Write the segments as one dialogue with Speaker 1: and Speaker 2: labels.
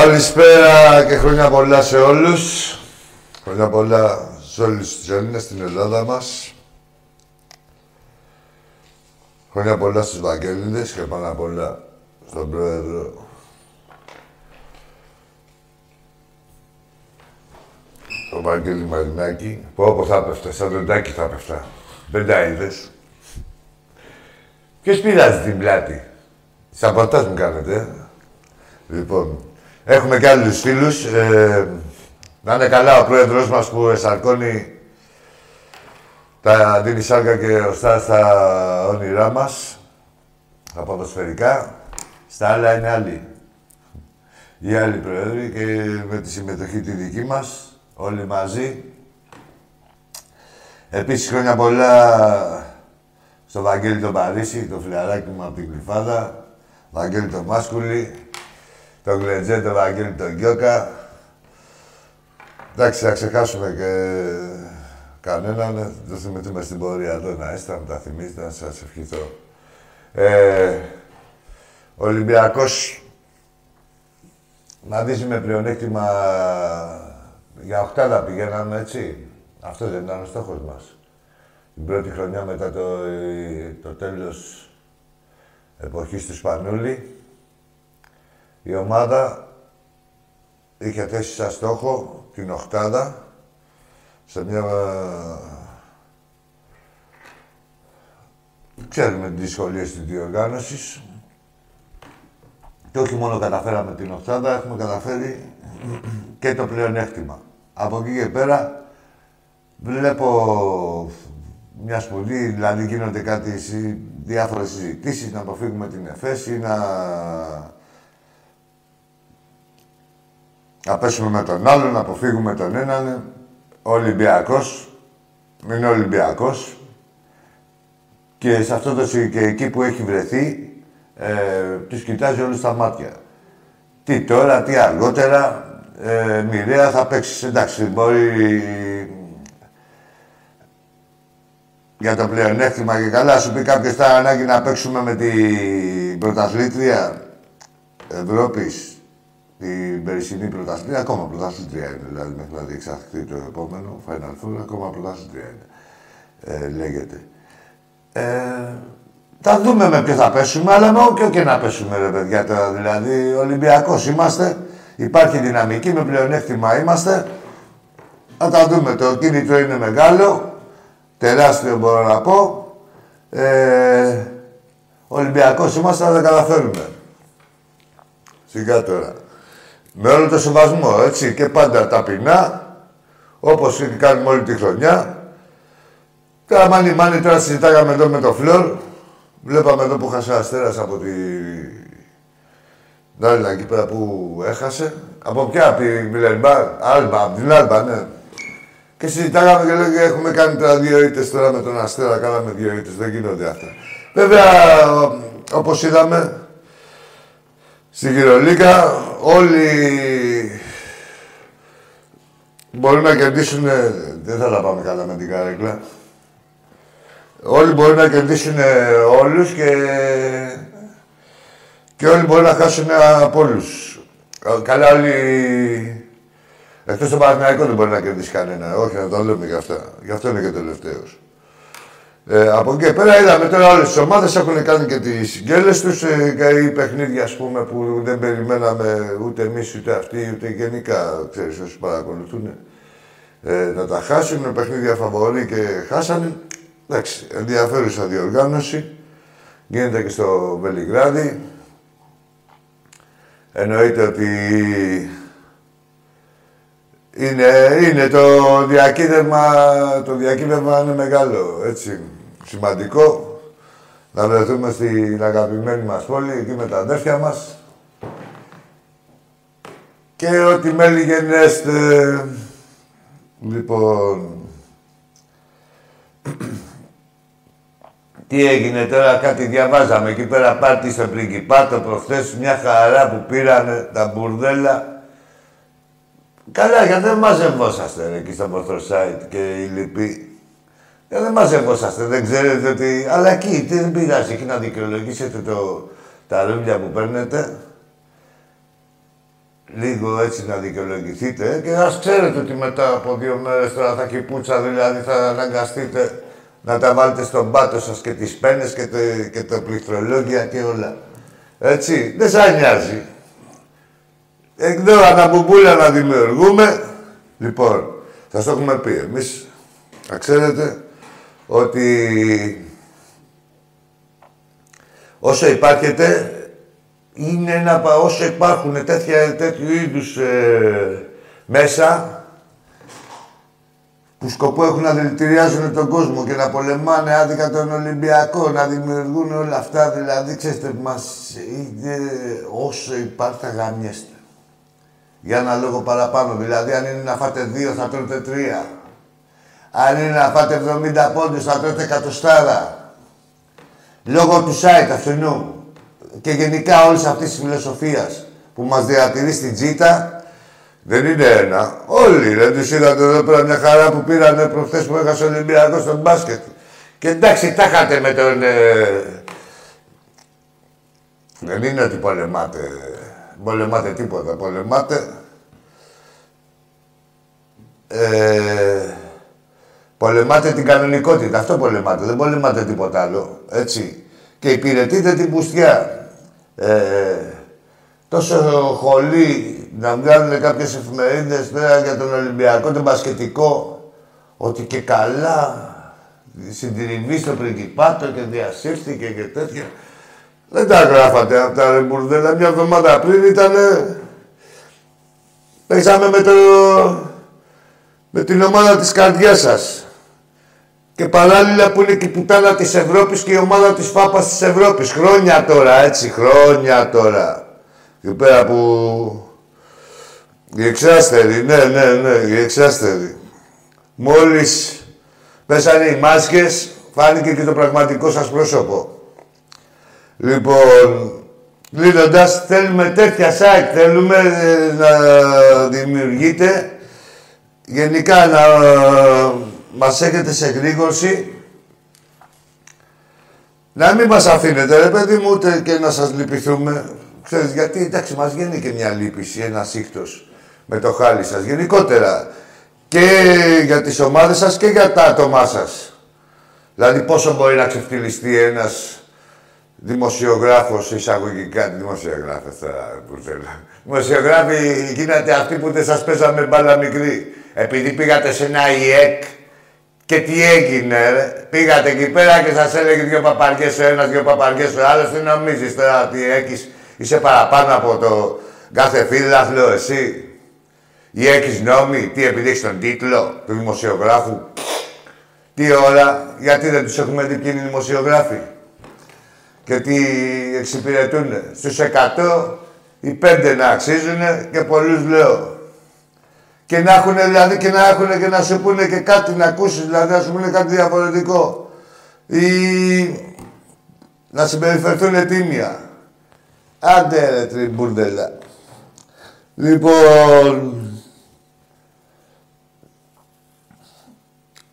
Speaker 1: Καλησπέρα και χρόνια πολλά σε όλους. Χρόνια πολλά σε όλους τους Έλληνες στην Ελλάδα μας. Χρόνια πολλά στους Βαγγέλιδες και πάνω απ' όλα στον Πρόεδρο τον Βαγγέλη Μαρινάκη. Πω, πω θα έπεφτα, σαν τον Τάκη θα έπεφτα. Δεν τα είδες. Ποιος πειράζει την πλάτη; Σαμπατάζ μου κάνετε, ε. Λοιπόν, έχουμε και άλλους φίλους. Ε, να είναι καλά ο πρόεδρος μας που εσαρκώνει τα δίνει σάρκα και οστά στα όνειρά μας, τα ποδοσφαιρικά. Στα άλλα είναι άλλοι. Οι άλλοι πρόεδροι και με τη συμμετοχή τη δική μας, όλοι μαζί. Επίσης, χρόνια πολλά στο Βαγγέλη τον Παρίσι, το φιλαράκι μου από την Κλειφάδα, Βαγγέλη τον Μάσκουλη, τον Γλετζέ, τον Βαγγέλη τον Γκιόκα. Εντάξει, θα ξεχάσουμε και κανέναν. Δεν θυμηθούμε στην πορεία εδώ να είστε, να τα θυμίσετε, να σας ευχηθώ. Ε, ο Ολυμπιακός να δεις με πλεονέκτημα για οχτάδα πηγαίναμε, έτσι. Αυτό δεν ήταν ο στόχος μας. Την πρώτη χρονιά μετά το, το τέλος εποχής του Σπανούλη, η ομάδα είχε θέσει σαν στόχο την οχτάδα σε μια... Ξέρουμε τις δυσκολίες της διοργάνωσης. Και όχι μόνο καταφέραμε την οχτάδα, έχουμε καταφέρει και το πλεονέκτημα. Από εκεί και πέρα βλέπω μια σπουδή, δηλαδή γίνονται κάτι, διάφορες συζητήσεις, να αποφύγουμε την εφέση, να... να πέσουμε με τον άλλον, να αποφύγουμε τον έναν. Ο Ολυμπιακός είναι Ολυμπιακός και σε αυτό το και εκεί που έχει βρεθεί, ε, τους κοιτάζει όλους τα μάτια. Τι τώρα, τι αργότερα, ε, μοιραία θα παίξει. Εντάξει, μπορεί για το πλεονέκτημα και καλά σου πει κάποιος θα ανάγκη να παίξουμε με την πρωταθλήτρια Ευρώπης την περσινή πρωταθλήτρια, ακόμα πρωταθλήτρια είναι, δηλαδή μέχρι να διεξαχθεί το επόμενο Final Four, ακόμα πρωταθλήτρια είναι, ε, λέγεται. Ε, θα δούμε με ποιο θα πέσουμε, αλλά με όποιο και να πέσουμε, ρε παιδιά, τώρα, δηλαδή, Ολυμπιακός είμαστε, υπάρχει δυναμική, με πλεονέκτημα είμαστε, θα τα δούμε, το κίνητρο είναι μεγάλο, τεράστιο μπορώ να πω, ε, Ολυμπιακός είμαστε, θα τα καταφέρουμε. Σιγά τώρα. Με όλο το σεβασμό, έτσι, και πάντα ταπεινά, όπως κάνουμε όλη τη χρονιά. Τώρα μάνι μάνι τώρα συζητάγαμε εδώ με το Φλόρ. Βλέπαμε εδώ που χάσε αστέρας από τη... Ντάλινα εκεί πέρα που έχασε. Από ποια, από τη Μιλερμπά, Άλμπα, από την Άλμπα, ναι. Και συζητάγαμε και λέγαμε έχουμε κάνει τώρα δύο ήττες τώρα με τον Αστέρα, κάναμε δύο ήττες, δεν γίνονται αυτά. Βέβαια, όπως είδαμε, Στη Γυρολίκα όλοι μπορούν να κερδίσουν... Δεν θα τα πάμε καλά με την καρέκλα. Όλοι μπορούν να κερδίσουν όλους και... και όλοι μπορούν να χάσουν από όλους. Καλά όλοι... Εκτός το Παναθηναϊκό δεν μπορεί να κερδίσει κανένα. Όχι, να το λέμε γι' αυτά. Γι' αυτό είναι και τελευταίος. Ε, από εκεί και πέρα είδαμε τώρα όλες τις ομάδες έχουν κάνει και τις γκέλε τους ε, και οι παιχνίδια ας πούμε, που δεν περιμέναμε ούτε εμείς ούτε αυτοί ούτε γενικά ξέρεις όσοι παρακολουθούν ε, να τα χάσουν. Με παιχνίδια φαβορή και χάσανε. Εντάξει, ενδιαφέρουσα διοργάνωση. Γίνεται και στο Βελιγράδι. Εννοείται ότι είναι, είναι το διακύβευμα, το διακύβευμα είναι μεγάλο, έτσι σημαντικό να βρεθούμε στην αγαπημένη μας πόλη, εκεί με τα αδέρφια μας. Και ό,τι μέλη γενέστε. Λοιπόν... Τι έγινε τώρα, κάτι διαβάζαμε εκεί πέρα πάρτι στο Πριγκιπάτο προχθές, μια χαρά που πήρανε τα μπουρδέλα. Καλά, γιατί δεν μαζευόσαστε εκεί στο Πορθοσάιτ και οι λοιποί. Ε, δεν μαζευόσαστε, δεν ξέρετε ότι... Αλλά εκεί, τι δεν πειράζει, εκεί να δικαιολογήσετε το, τα ρούβλια που παίρνετε. λίγο έτσι να δικαιολογηθείτε και ας ξέρετε ότι μετά από δύο μέρες τώρα θα κυπούτσα, δηλαδή θα αναγκαστείτε να τα βάλετε στον πάτο σας και τις πένες και, το, και τα πληκτρολόγια και όλα. Έτσι, δεν σας νοιάζει. Εδώ αναμπουμπούλα να δημιουργούμε. Λοιπόν, θα το έχουμε πει εμείς. Θα ξέρετε ότι όσο υπάρχετε είναι ένα, όσο υπάρχουν τέτοια, τέτοιου είδους ε, μέσα που σκοπό έχουν να δηλητηριάζουν τον κόσμο και να πολεμάνε άδικα τον Ολυμπιακό, να δημιουργούν όλα αυτά. Δηλαδή, ξέρετε, μας είναι όσο υπάρχει θα γαμιέστε. Για ένα λόγο παραπάνω. Δηλαδή, αν είναι να φάτε δύο, θα τρώτε τρία. Αν είναι να φάτε 70 πόντους, θα τρώτε εκατοστάρα. Λόγω του site αυτού και γενικά όλης αυτής της φιλοσοφίας που μας διατηρεί στην τζίτα, δεν είναι ένα. Όλοι δεν τους είδατε εδώ πέρα μια χαρά που πήρανε προχθές που έχασε ο Ολυμπιακός στον μπάσκετ. Και εντάξει, τα είχατε με τον. Ε... Δεν είναι ότι πολεμάτε. Πολεμάτε τίποτα. Πολεμάτε. Ε... Πολεμάτε την κανονικότητα. Αυτό πολεμάτε. Δεν πολεμάτε τίποτα άλλο. Έτσι. Και υπηρετείτε την πουστιά. Ε... Τόσο χολή να βγάλουν κάποιες εφημερίδες τώρα για τον Ολυμπιακό, τον Πασχετικό, ότι και καλά συντηρηθεί στο πριγκιπάτο και διασύρθηκε και τέτοια. Δεν τα γράφατε από τα ρεμπουρδέλα. Μια εβδομάδα πριν ήταν. Παίξαμε με, το... με την ομάδα της καρδιάς σας. Και παράλληλα που είναι και η πουτάνα της Ευρώπης και η ομάδα της Φάπας της Ευρώπης. Χρόνια τώρα, έτσι, χρόνια τώρα. Και πέρα που η εξάστερη, ναι, ναι, ναι, η εξάστερη. Μόλις πέσανε οι μάσκες, φάνηκε και το πραγματικό σας πρόσωπο. Λοιπόν, κλείνοντας, θέλουμε τέτοια site, θέλουμε ε, να δημιουργείτε, γενικά να μας έχετε σε γρήγορση, να μην μας αφήνετε, ρε παιδί μου, ούτε και να σας λυπηθούμε. Ξέρεις, γιατί, εντάξει, μας γίνει και μια λύπηση, ένας σύχτος με το χάλι σας. Γενικότερα και για τις ομάδες σας και για τα άτομά σας. Δηλαδή πόσο μπορεί να ξεφτυλιστεί ένας δημοσιογράφος εισαγωγικά, δημοσιογράφος τώρα που θέλω. Δημοσιογράφοι γίνατε αυτοί που δεν σας παίζαμε μπάλα μικρή. Επειδή πήγατε σε ένα ΙΕΚ και τι έγινε, ρε. Πήγατε εκεί πέρα και σας έλεγε δύο παπαριές ο ένας, δύο παπαριές ο άλλος. Τι νομίζεις τώρα ότι έχεις, είσαι παραπάνω από το κάθε φίλαθλο εσύ; Ή έχεις νόμι, τι επειδή έχεις τον τίτλο του δημοσιογράφου; Τι όλα, γιατί δεν τους έχουμε δει ποιοι είναι οι δημοσιογράφοι; Και τι εξυπηρετούν. Στους 100 οι 5 να αξίζουν και πολλούς λέω. Και να έχουν δηλαδή και να έχουν και να σου πούνε και κάτι να ακούσεις, δηλαδή να σου πούνε κάτι διαφορετικό. Ή να συμπεριφερθούν τίμια. Άντε ρε τριμπούρδελα. Λοιπόν,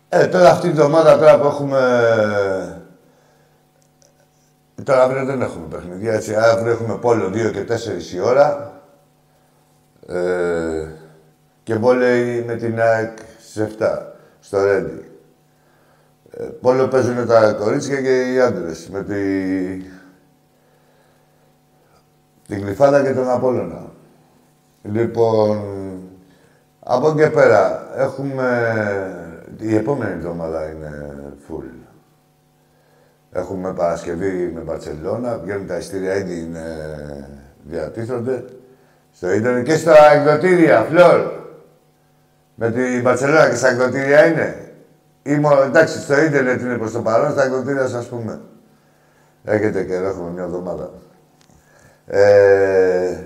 Speaker 1: Ε, τώρα αυτή τη εβδομάδα τώρα που έχουμε... Τώρα αύριο δεν έχουμε παιχνίδια, έτσι. Αύριο έχουμε πόλο 2 και 4 η ώρα. Ε, και βόλεϊ με την ΑΕΚ στις 7, στο Ρέντι. Ε, πόλο παίζουν τα κορίτσια και οι άντρες, με τη... την Γλυφάδα και τον Απόλλωνα. Λοιπόν, από εκεί πέρα έχουμε η επόμενη εβδομάδα είναι full. Έχουμε Παρασκευή με Μπαρσελόνα, βγαίνουν τα ειστήρια ήδη είναι, διατίθονται στο ίντερνετ και στα εκδοτήρια, φλόρ. Με την Μπαρσελόνα και στα εκδοτήρια είναι. Ή, εντάξει, στο ίντερνετ είναι προς το παρόν, στα εκδοτήρια σας πούμε. Έχετε καιρό, έχουμε μια εβδομάδα. Ε,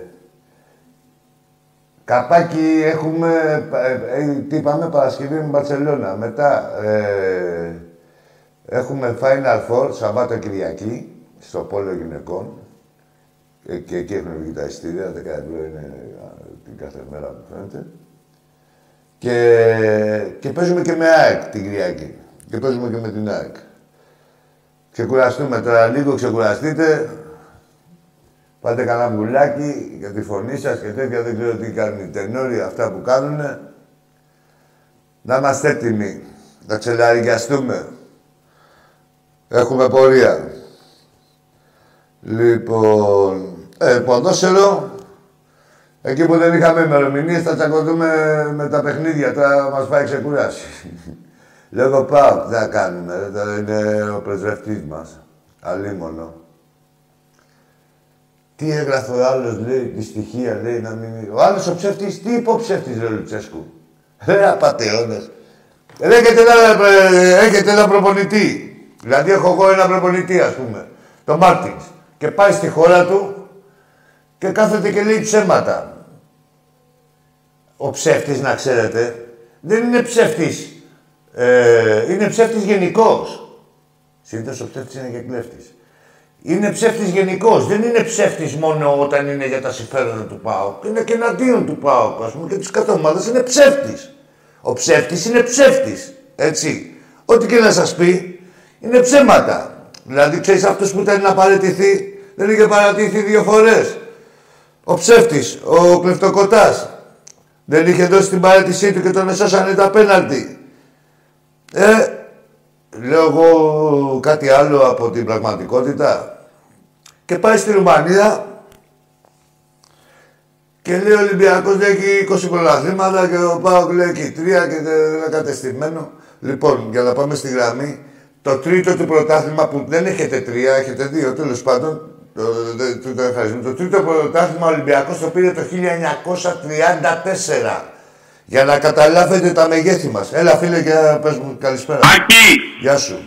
Speaker 1: Καπάκι έχουμε, ε, ε, τι είπαμε, Παρασκευή με Μπαρσελόνα. Μετά ε, έχουμε Final Four, Σαββάτο Κυριακή, στο Πόλο Γυναικών. Ε, και εκεί έχουν βγει τα ειστήρια, 10 ευρώ είναι την κάθε μέρα που φαίνεται. Και, και παίζουμε και με ΑΕΚ την Κυριακή. Και παίζουμε και με την ΑΕΚ. Ξεκουραστούμε τώρα λίγο, ξεκουραστείτε. Πάτε κανένα μπουλάκι για τη φωνή σας και τέτοια. Δεν ξέρω τι κάνουν οι τενόροι, αυτά που κάνουνε. Να είμαστε έτοιμοι. Να ξελαρικιαστούμε. Έχουμε πορεία. Λοιπόν, ε, ποδόσφαιρο. Εκεί που δεν είχαμε ημερομηνίες θα τσακωθούμε με τα παιχνίδια. Τώρα μας πάει ξεκούραση. Λέγω πάω, τι θα κάνουμε. Τώρα είναι ο πρεσβευτής μας. Αλίμονο. Τι έγραφε ο άλλος, λέει, τη στοιχεία, λέει να μην. Ο άλλος ο ψεύτης, τι είπε ο ψεύτη, λέει Λουτσέσκου. Ρε απαταιώνες. Έχετε ένα, έχετε ένα προπονητή. Δηλαδή έχω εγώ ένα προπονητή, ας πούμε. Το Μάρτινς. Και πάει στη χώρα του και κάθεται και λέει ψέματα. Ο ψεύτης, να ξέρετε, δεν είναι ψεύτης. Ε, είναι ψεύτης γενικός. Συνήθως ο ψεύτης είναι και κλέφτης. Είναι ψεύτης γενικός. Δεν είναι ψεύτης μόνο όταν είναι για τα συμφέροντα του ΠΑΟΚ. Είναι και εναντίον του ΠΑΟΚ, ας πούμε, και της καθομάδας είναι ψεύτης. Ο ψεύτης είναι ψεύτης. Έτσι. Ό,τι και να σας πει, είναι ψέματα. Δηλαδή, ξέρεις, αυτός που ήταν να παραιτηθεί, δεν είχε παρατηθεί δύο φορές. Ο ψεύτης, ο κλεφτοκοτάς. Δεν είχε δώσει την παρέτησή του και τον εσώσανε τα πέναλτι. Ε, λέω εγώ κάτι άλλο από την πραγματικότητα. Και πάει στη Ρουμανία και λέει ο Ολυμπιακός λέει έχει 20 πρωταθλήματα και ο Πάοκ λέει έχει τρία και δεν είναι κατεστημένο. Λοιπόν, για να πάμε στη γραμμή, το τρίτο του πρωτάθλημα που δεν έχετε τρία, έχετε δύο τέλος πάντων, το, το, το, το τρίτο πρωτάθλημα Ολυμπιακός το πήρε το 1934. Για να καταλάβετε τα μεγέθη μας. Έλα φίλε και πες μου καλησπέρα.
Speaker 2: Άκη!
Speaker 1: Γεια σου.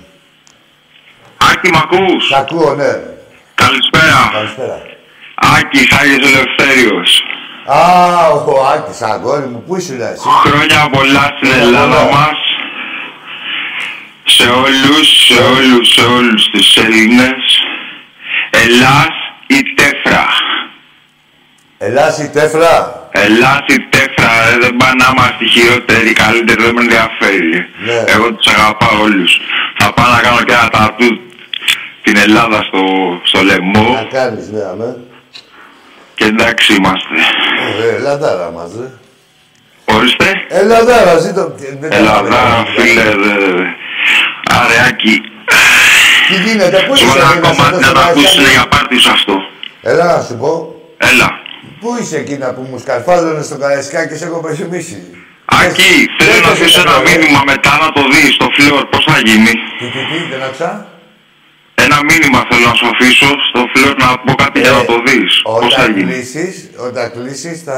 Speaker 2: Άκη, μ' ακούς;
Speaker 1: Σ' ακούω, ναι.
Speaker 2: Καλησπέρα.
Speaker 1: Καλησπέρα.
Speaker 2: Άκης, Άγιος Ελευθέριος.
Speaker 1: Α, ο Άκης, αγόρι μου, πού ήσουν εσύ;
Speaker 2: Χρόνια πολλά στην Ελλάδα μας. Σε όλους, σε όλους, σε όλους τους Έλληνες. Ελλάς η τέφρα.
Speaker 1: Ελλάς η τέφρα.
Speaker 2: Ελλάς η τέφρα, ρε, δεν πάνε να είμαστε οι χειρότεροι, οι καλύτεροι, δεν με ενδιαφέρει.
Speaker 1: Ναι.
Speaker 2: Εγώ τους αγαπάω όλους. Θα πάω να κάνω και ένα τατού την Ελλάδα στο, στο λαιμό
Speaker 1: Να κάνεις, ναι, αμέ.
Speaker 2: και εντάξει είμαστε.
Speaker 1: Ε, Ελλαδάρα μας, ρε.
Speaker 2: Ορίστε.
Speaker 1: Ελλαδάρα, ζήτω. Δεν τα
Speaker 2: Ελλάδα,
Speaker 1: πάμε,
Speaker 2: φίλε, δε, δε, δε. Αρεάκι.
Speaker 1: Τι γίνεται, πού είσαι,
Speaker 2: Σου ένα
Speaker 1: εκεί, να σε
Speaker 2: κομμάτι
Speaker 1: δώσω
Speaker 2: να το
Speaker 1: ένα
Speaker 2: ακούσεις
Speaker 1: σκάλι.
Speaker 2: για πάρτι σου αυτό.
Speaker 1: Έλα να σου πω.
Speaker 2: Έλα.
Speaker 1: Πού είσαι εκείνα που μου σκαρφάζανε στο καραϊσκάκι και σε έχω πεσημίσει.
Speaker 2: Άκη, θέλω να αφήσω ένα μήνυμα μετά να το δεις στο φλόρ. Πώς θα γίνει;
Speaker 1: Τι, τι, τι, δεν άκουσα.
Speaker 2: Ένα μήνυμα θέλω να σου αφήσω στο φλόρ να πω κάτι για να το δεις. Πώς θα
Speaker 1: Ε, Όταν
Speaker 2: γίνει;
Speaker 1: κλείσεις, όταν κλείσεις θα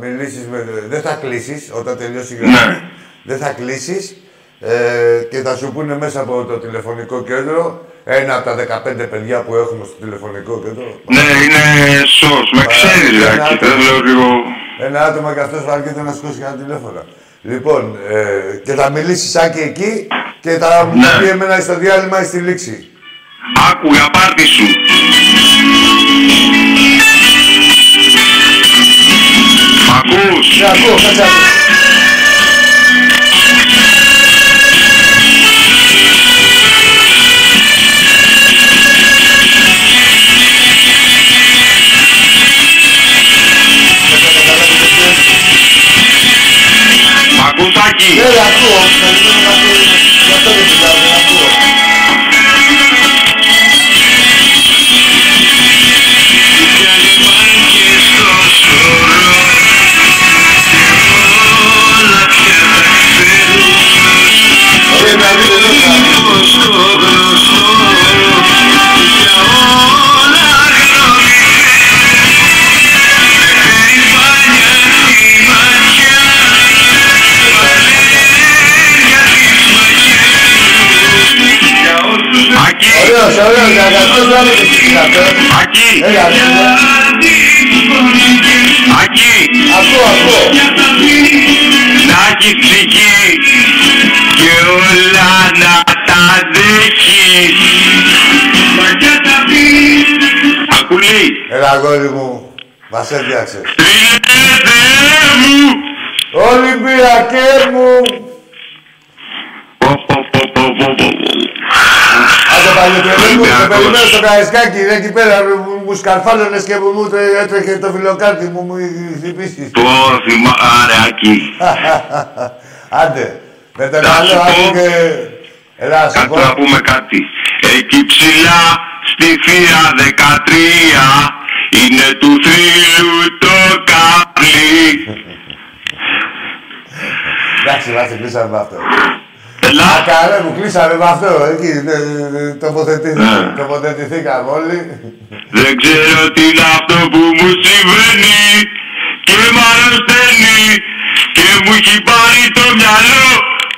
Speaker 1: μιλήσεις με... Δεν θα κλείσεις όταν τελειώσει η γραμμή.
Speaker 2: Ναι.
Speaker 1: Δεν θα κλείσεις ε, και θα σου πούνε μέσα από το τηλεφωνικό κέντρο ένα από τα 15 παιδιά που έχουμε στο τηλεφωνικό κέντρο.
Speaker 2: Ναι, είναι σως. Με ξέρεις,
Speaker 1: Ένα
Speaker 2: Άκη.
Speaker 1: άτομο.
Speaker 2: Δεν λέω λίγο...
Speaker 1: Ένα άτομο και αυτός βαριέται να σηκώσει κανένα τηλέφωνο. Λοιπόν, ε, και θα μιλήσεις Άκη εκεί και θα μου
Speaker 2: Ναι.
Speaker 1: πει εμένα στο διάλειμμα ή στη λήξη.
Speaker 2: Άκου για πάρτι σου. Μ' ακούς.
Speaker 1: Ναι, ακούω, κάτσε
Speaker 2: ακούς,
Speaker 1: Ωραίος, ωραίος, αγαθός βάλε και στην αυτό.
Speaker 2: Άκη.
Speaker 1: Έλα, φίλε.
Speaker 2: Άκη.
Speaker 1: Ακούω, ακούω.
Speaker 2: Να έχει ψυχή και όλα να τα δέχεις. Ακουλή.
Speaker 1: Έλα, αγόρι μου. Μας έφτιαξες.
Speaker 2: Φίλε μου.
Speaker 1: Ολυμπιακέ μου. Το παλιό μου, το
Speaker 2: Ολυμπιακός.
Speaker 1: περιμένω στο Καραϊσκάκι, είναι εκεί πέρα, μου, μου μου σκαρφάλωνες και μου, μου έτρεχε το φιλοκάρτι μου, μου χτυπήσεις.
Speaker 2: Πω, θυμά... Άρε, Άκη.
Speaker 1: Άντε. Με τον
Speaker 2: Να
Speaker 1: άλλο,
Speaker 2: σου πω.
Speaker 1: άντε και... Έλα, να σου πω.
Speaker 2: Κάτω να πούμε κάτι. Εκεί ψηλά στη θύρα 13 είναι του θρύλου το κάβλι.
Speaker 1: Εντάξει, μας κλείσαμε με αυτό.
Speaker 2: Ελά,
Speaker 1: Ακαρέ μου, κλείσαμε με αυτό. Εκεί ε, ε, τοποθετηθήκαμε,
Speaker 2: Ναι.
Speaker 1: τοποθετηθήκαμε όλοι.
Speaker 2: δεν ξέρω τι είναι αυτό που μου συμβαίνει και μ' αρρωσταίνει και μου έχει πάρει το μυαλό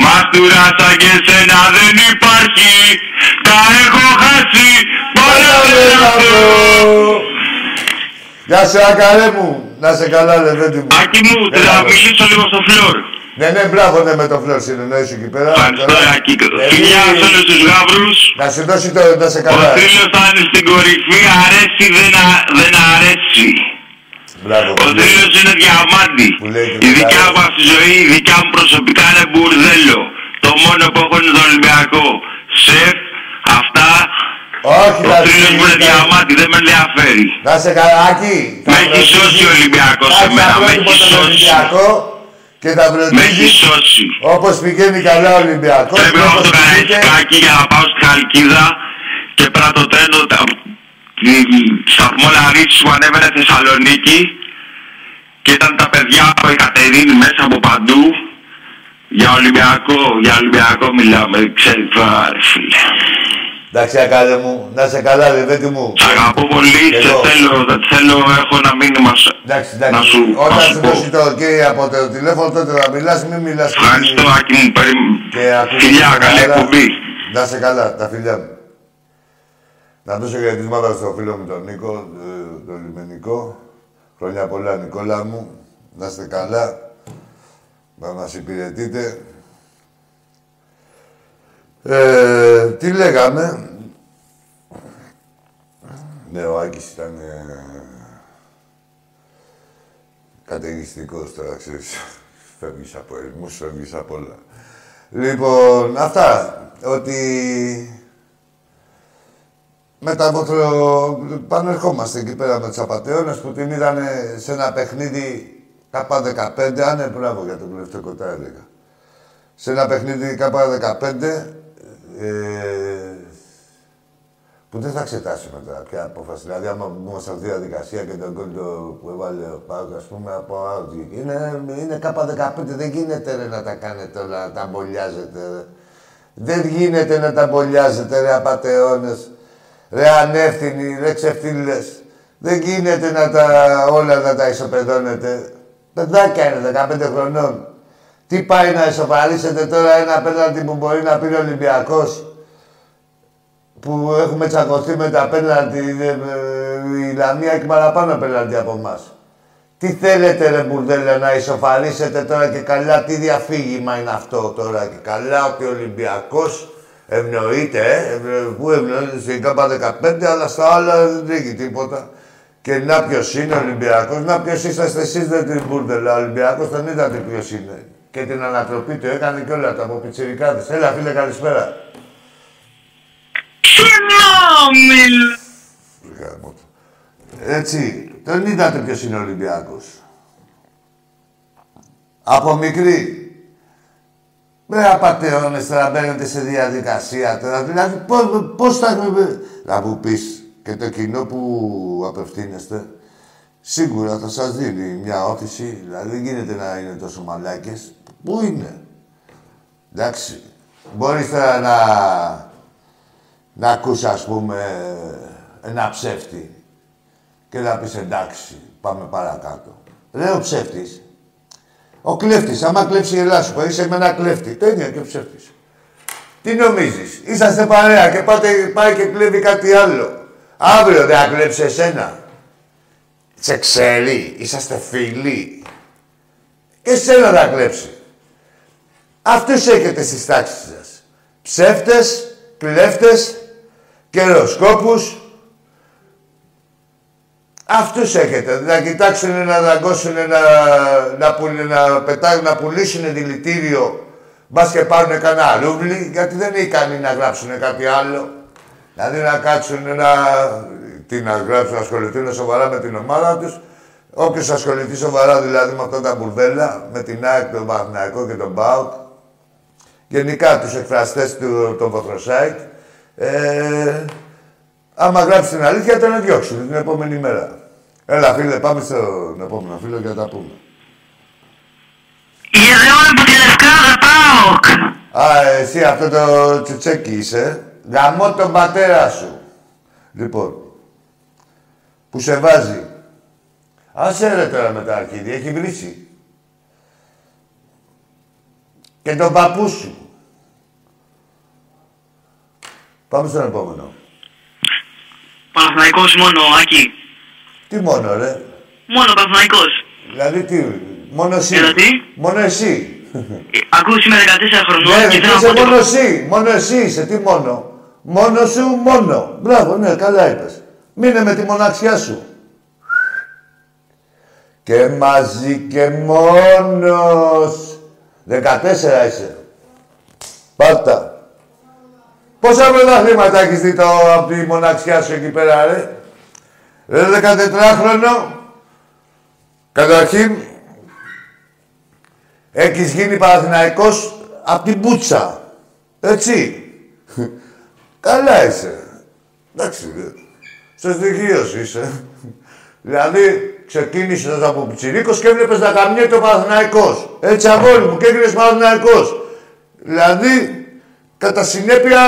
Speaker 2: Μας του ράσα και σένα δεν υπάρχει Τα έχω χάσει Πολλά δεν αυτό
Speaker 1: Γεια σου, Ακαρέ μου. Να σε καλά, λεβέντη μου.
Speaker 2: Άκη μου,
Speaker 1: Έλα,
Speaker 2: θα
Speaker 1: βρε.
Speaker 2: μιλήσω λίγο στο φλόρ
Speaker 1: Ναι, ναι, μπράβο, ναι, με το φλόρ συνεννοήσου εκεί πέρα.
Speaker 2: Ευχαριστώ
Speaker 1: Τώρα,
Speaker 2: Άκη
Speaker 1: ε,
Speaker 2: Φιλιά
Speaker 1: μη-
Speaker 2: σε όλους τους γάβρους
Speaker 1: Να σου δώσει το, να σε
Speaker 2: Ο
Speaker 1: καλά.
Speaker 2: θρύλος θα είναι στην κορυφή Αρέσει δεν, α- δεν αρέσει
Speaker 1: Μπράβο.
Speaker 2: Ο θρύλος είναι διαμάντη.
Speaker 1: Που λέει και
Speaker 2: Η
Speaker 1: το
Speaker 2: δικιά
Speaker 1: άλλο.
Speaker 2: μας ζωή, η δικιά μου προσωπικά είναι μπουρδέλο. Το μόνο που έχω είναι το Ολυμπιακό. Σεφ, αυτά,
Speaker 1: Όχι,
Speaker 2: ο
Speaker 1: θα
Speaker 2: θρύλος μου είναι
Speaker 1: σου
Speaker 2: διαμάντη, δεν με ενδιαφέρει.
Speaker 1: Να σε καλά, Άκη.
Speaker 2: Με έχει σώσει ο Ολυμπιακός εμένα, με έχει σώσει.
Speaker 1: Και θα
Speaker 2: Με έχει
Speaker 1: βροντίζει
Speaker 2: σώσει.
Speaker 1: όπως πηγαίνει καλά ο Ολυμπιακός.
Speaker 2: Πρέπει να
Speaker 1: όπως
Speaker 2: έχω το
Speaker 1: πηγαίνει-
Speaker 2: καραϊσκάκι για να πάω στη Χαλκίδα και πρέπει να το τρένο τα- τη σταθμό Λαρίτσης που ανέβαινε Θεσσαλονίκη και ήταν τα παιδιά από η Κατερίνη μέσα από παντού για Ολυμπιακό, για Ολυμπιακό μιλάμε, ξέρεις τώρα ρε φίλε.
Speaker 1: Εντάξει, Ακάρε μου, να σε καλά, λεβέντη μου.
Speaker 2: Σ' αγαπώ πολύ,
Speaker 1: Και
Speaker 2: σε
Speaker 1: εγώ.
Speaker 2: θέλω, θέλω, έχω ένα μήνυμα σε...
Speaker 1: Εντάξει, εντάξει.
Speaker 2: Να σου-
Speaker 1: Όταν
Speaker 2: να
Speaker 1: σου
Speaker 2: σου πω.
Speaker 1: δώσει το ok από το τηλέφωνο, τότε θα μιλάς, μην μιλάς.
Speaker 2: Ευχαριστώ Άκη μου, περι...
Speaker 1: Και ακούσεις
Speaker 2: φιλιά,
Speaker 1: την
Speaker 2: καλή
Speaker 1: αέρα.
Speaker 2: εκπομπή.
Speaker 1: Να σε καλά, τα φιλιά μου. Να δώσω χαιρετίσματα στο φίλο μου τον Νίκο, ε, τον Λιμενικό. Χρόνια πολλά, Νικόλα μου. Να είστε καλά. Να μας υπηρετείτε. Ε, τι λέγαμε; Ναι, ο Άκης ήταν ε, καταιγιστικός τώρα, ξέρεις. Φεύγεις από ερμούς, φεύγεις από όλα. Λοιπόν, αυτά. Ότι μετά από το... Πανερχόμαστε εκεί πέρα με τους απατεώνες που την είδανε σε ένα παιχνίδι κάπα 15. Α, ναι, μπράβο για τον τελευταίο κοτά έλεγα. Σε ένα παιχνίδι κάπα 15 ε, που δεν θα εξετάσουμε τώρα ποια απόφαση. Δηλαδή, άμα μπούμε σε αυτή τη διαδικασία και τον κόλλο που έβαλε ο Πάουκ, ας πούμε, από out βγήκε. Είναι, είναι κάπα 15, δεν γίνεται ρε, να τα κάνετε όλα, να τα μπολιάζετε. Ρε. Δεν γίνεται να τα μπολιάζετε, ρε απατεώνες, ρε ανεύθυνοι, ρε ξεφτύλες. Δεν γίνεται να τα όλα να τα ισοπεδώνετε. Παιδάκια είναι, 15 χρονών. Τι πάει να ισοπαρίσετε τώρα ένα πέναλτι που μπορεί να πει ο Ολυμπιακός που έχουμε τσακωθεί με τα πέναλτι, ε, ε, η Λαμία έχει παραπάνω πέναλτι από εμάς. Τι θέλετε ρε μπουρδέλα να ισοφαρίσετε τώρα και καλά, τι διαφύγημα είναι αυτό τώρα και καλά ότι ο Ολυμπιακός ευνοείται, ε, ευ- πού ευνοείται στην ΚΑΠΑ 15, αλλά στα άλλα δεν τρέχει τίποτα. Και να ποιος είναι ο Ολυμπιακός, να ποιος είσαστε εσείς δεν την μπουρδέλα, ο Ολυμπιακός τον είδατε ποιος είναι. Και την ανατροπή του έκανε και όλα τα από πιτσιρικάδες. Έλα φίλε καλησπέρα.
Speaker 2: Συγγνώμη.
Speaker 1: Γάμο του. Έτσι, τον είδατε ποιος είναι ο Ολυμπιακός; Από μικρή. Ρε απατεώνες τώρα μπαίνετε σε διαδικασία τώρα. Δηλαδή πώς, πώς θα... Να μου πεις και το κοινό που απευθύνεστε σίγουρα θα σας δίνει μια όθηση. Δηλαδή δεν γίνεται να είναι τόσο μαλάκες. Πού είναι; Εντάξει. Μπορείς τώρα να να ακούς, ας πούμε, ένα ψεύτη και να πεις εντάξει, πάμε παρακάτω. Ρε ο ψεύτης. Ο κλέφτης, άμα κλέψει η Ελλάδα σου, είσαι με ένα κλέφτη. Το ίδιο και ο ψεύτης. Τι νομίζεις, είσαστε παρέα και πάτε, πάει και κλέβει κάτι άλλο. Αύριο δεν θα κλέψει εσένα. Σε ξέρει, είσαστε φίλοι. Και εσένα θα κλέψει. Αυτούς έχετε στις τάξεις σας. Ψεύτες, κλέφτες, καιροσκόπους. Αυτούς έχετε. Να κοιτάξουν να δαγκώσουν, να, να, πουλ- να, πετάγουν, να πουλήσουν δηλητήριο. Μπας και πάρουν κανένα ρούβλι, γιατί δεν είναι ικανοί να γράψουν κάτι άλλο. Δηλαδή να κάτσουν να... Τι να γράψουν, να ασχοληθούν σοβαρά με την ομάδα τους. Όποιος ασχοληθεί σοβαρά δηλαδή με αυτά τα μπουρδέλα, με την ΑΕΚ, τον Παναθηναϊκό και τον ΠΑΟΚ, γενικά τους εκφραστές του των Βοθροσάιτ, ε, άμα γράψει την αλήθεια, τον διώξουν την επόμενη μέρα. Έλα, φίλε, πάμε στον επόμενο φίλο για να τα πούμε.
Speaker 3: Γεδεόν από τη Λευκάδα, ΠΑΟΚ.
Speaker 1: Α, εσύ αυτό το τσουτσέκι είσαι. Γαμώ τον πατέρα σου. Λοιπόν, που σε βάζει. Άσε ρε τώρα με τα αρχίδια, έχει βρήσει. Και τον παππού σου. Πάμε στον επόμενο.
Speaker 3: Παναθηναϊκός μόνο, Άκη.
Speaker 1: Τι μόνο, ρε.
Speaker 3: Μόνο Παναθηναϊκός.
Speaker 1: Δηλαδή τι, μόνο εσύ.
Speaker 3: Δηλαδή;
Speaker 1: Μόνο εσύ.
Speaker 3: Ε, Ακούς είμαι 14 χρονών
Speaker 1: Ναι,
Speaker 3: και
Speaker 1: ρε,
Speaker 3: θέλω
Speaker 1: είσαι
Speaker 3: να πω
Speaker 1: μόνο
Speaker 3: ότι...
Speaker 1: εσύ. Μόνο εσύ είσαι. Τι μόνο. Μόνο σου, μόνο. Μπράβο, ναι, καλά είπες. Μείνε με τη μοναξιά σου. Και μαζί και μόνος. 14 είσαι. Πάρτα. Πόσα πρωταθλήματα έχεις δει το, από τη μοναξιά σου εκεί πέρα, ρε; Ρε 14χρονο. Καταρχήν, έχεις γίνει Παναθηναϊκός από την Μπούτσα. Έτσι. Καλά είσαι. Εντάξει, ρε. Στο στοιχείο σου είσαι. Δηλαδή, ξεκίνησες από πιτσιρίκος και έβλεπες να καμιέται ο Παναθηναϊκός. Έτσι, αγόρι μου, και έγινες Παναθηναϊκός. Δηλαδή, κατά συνέπεια,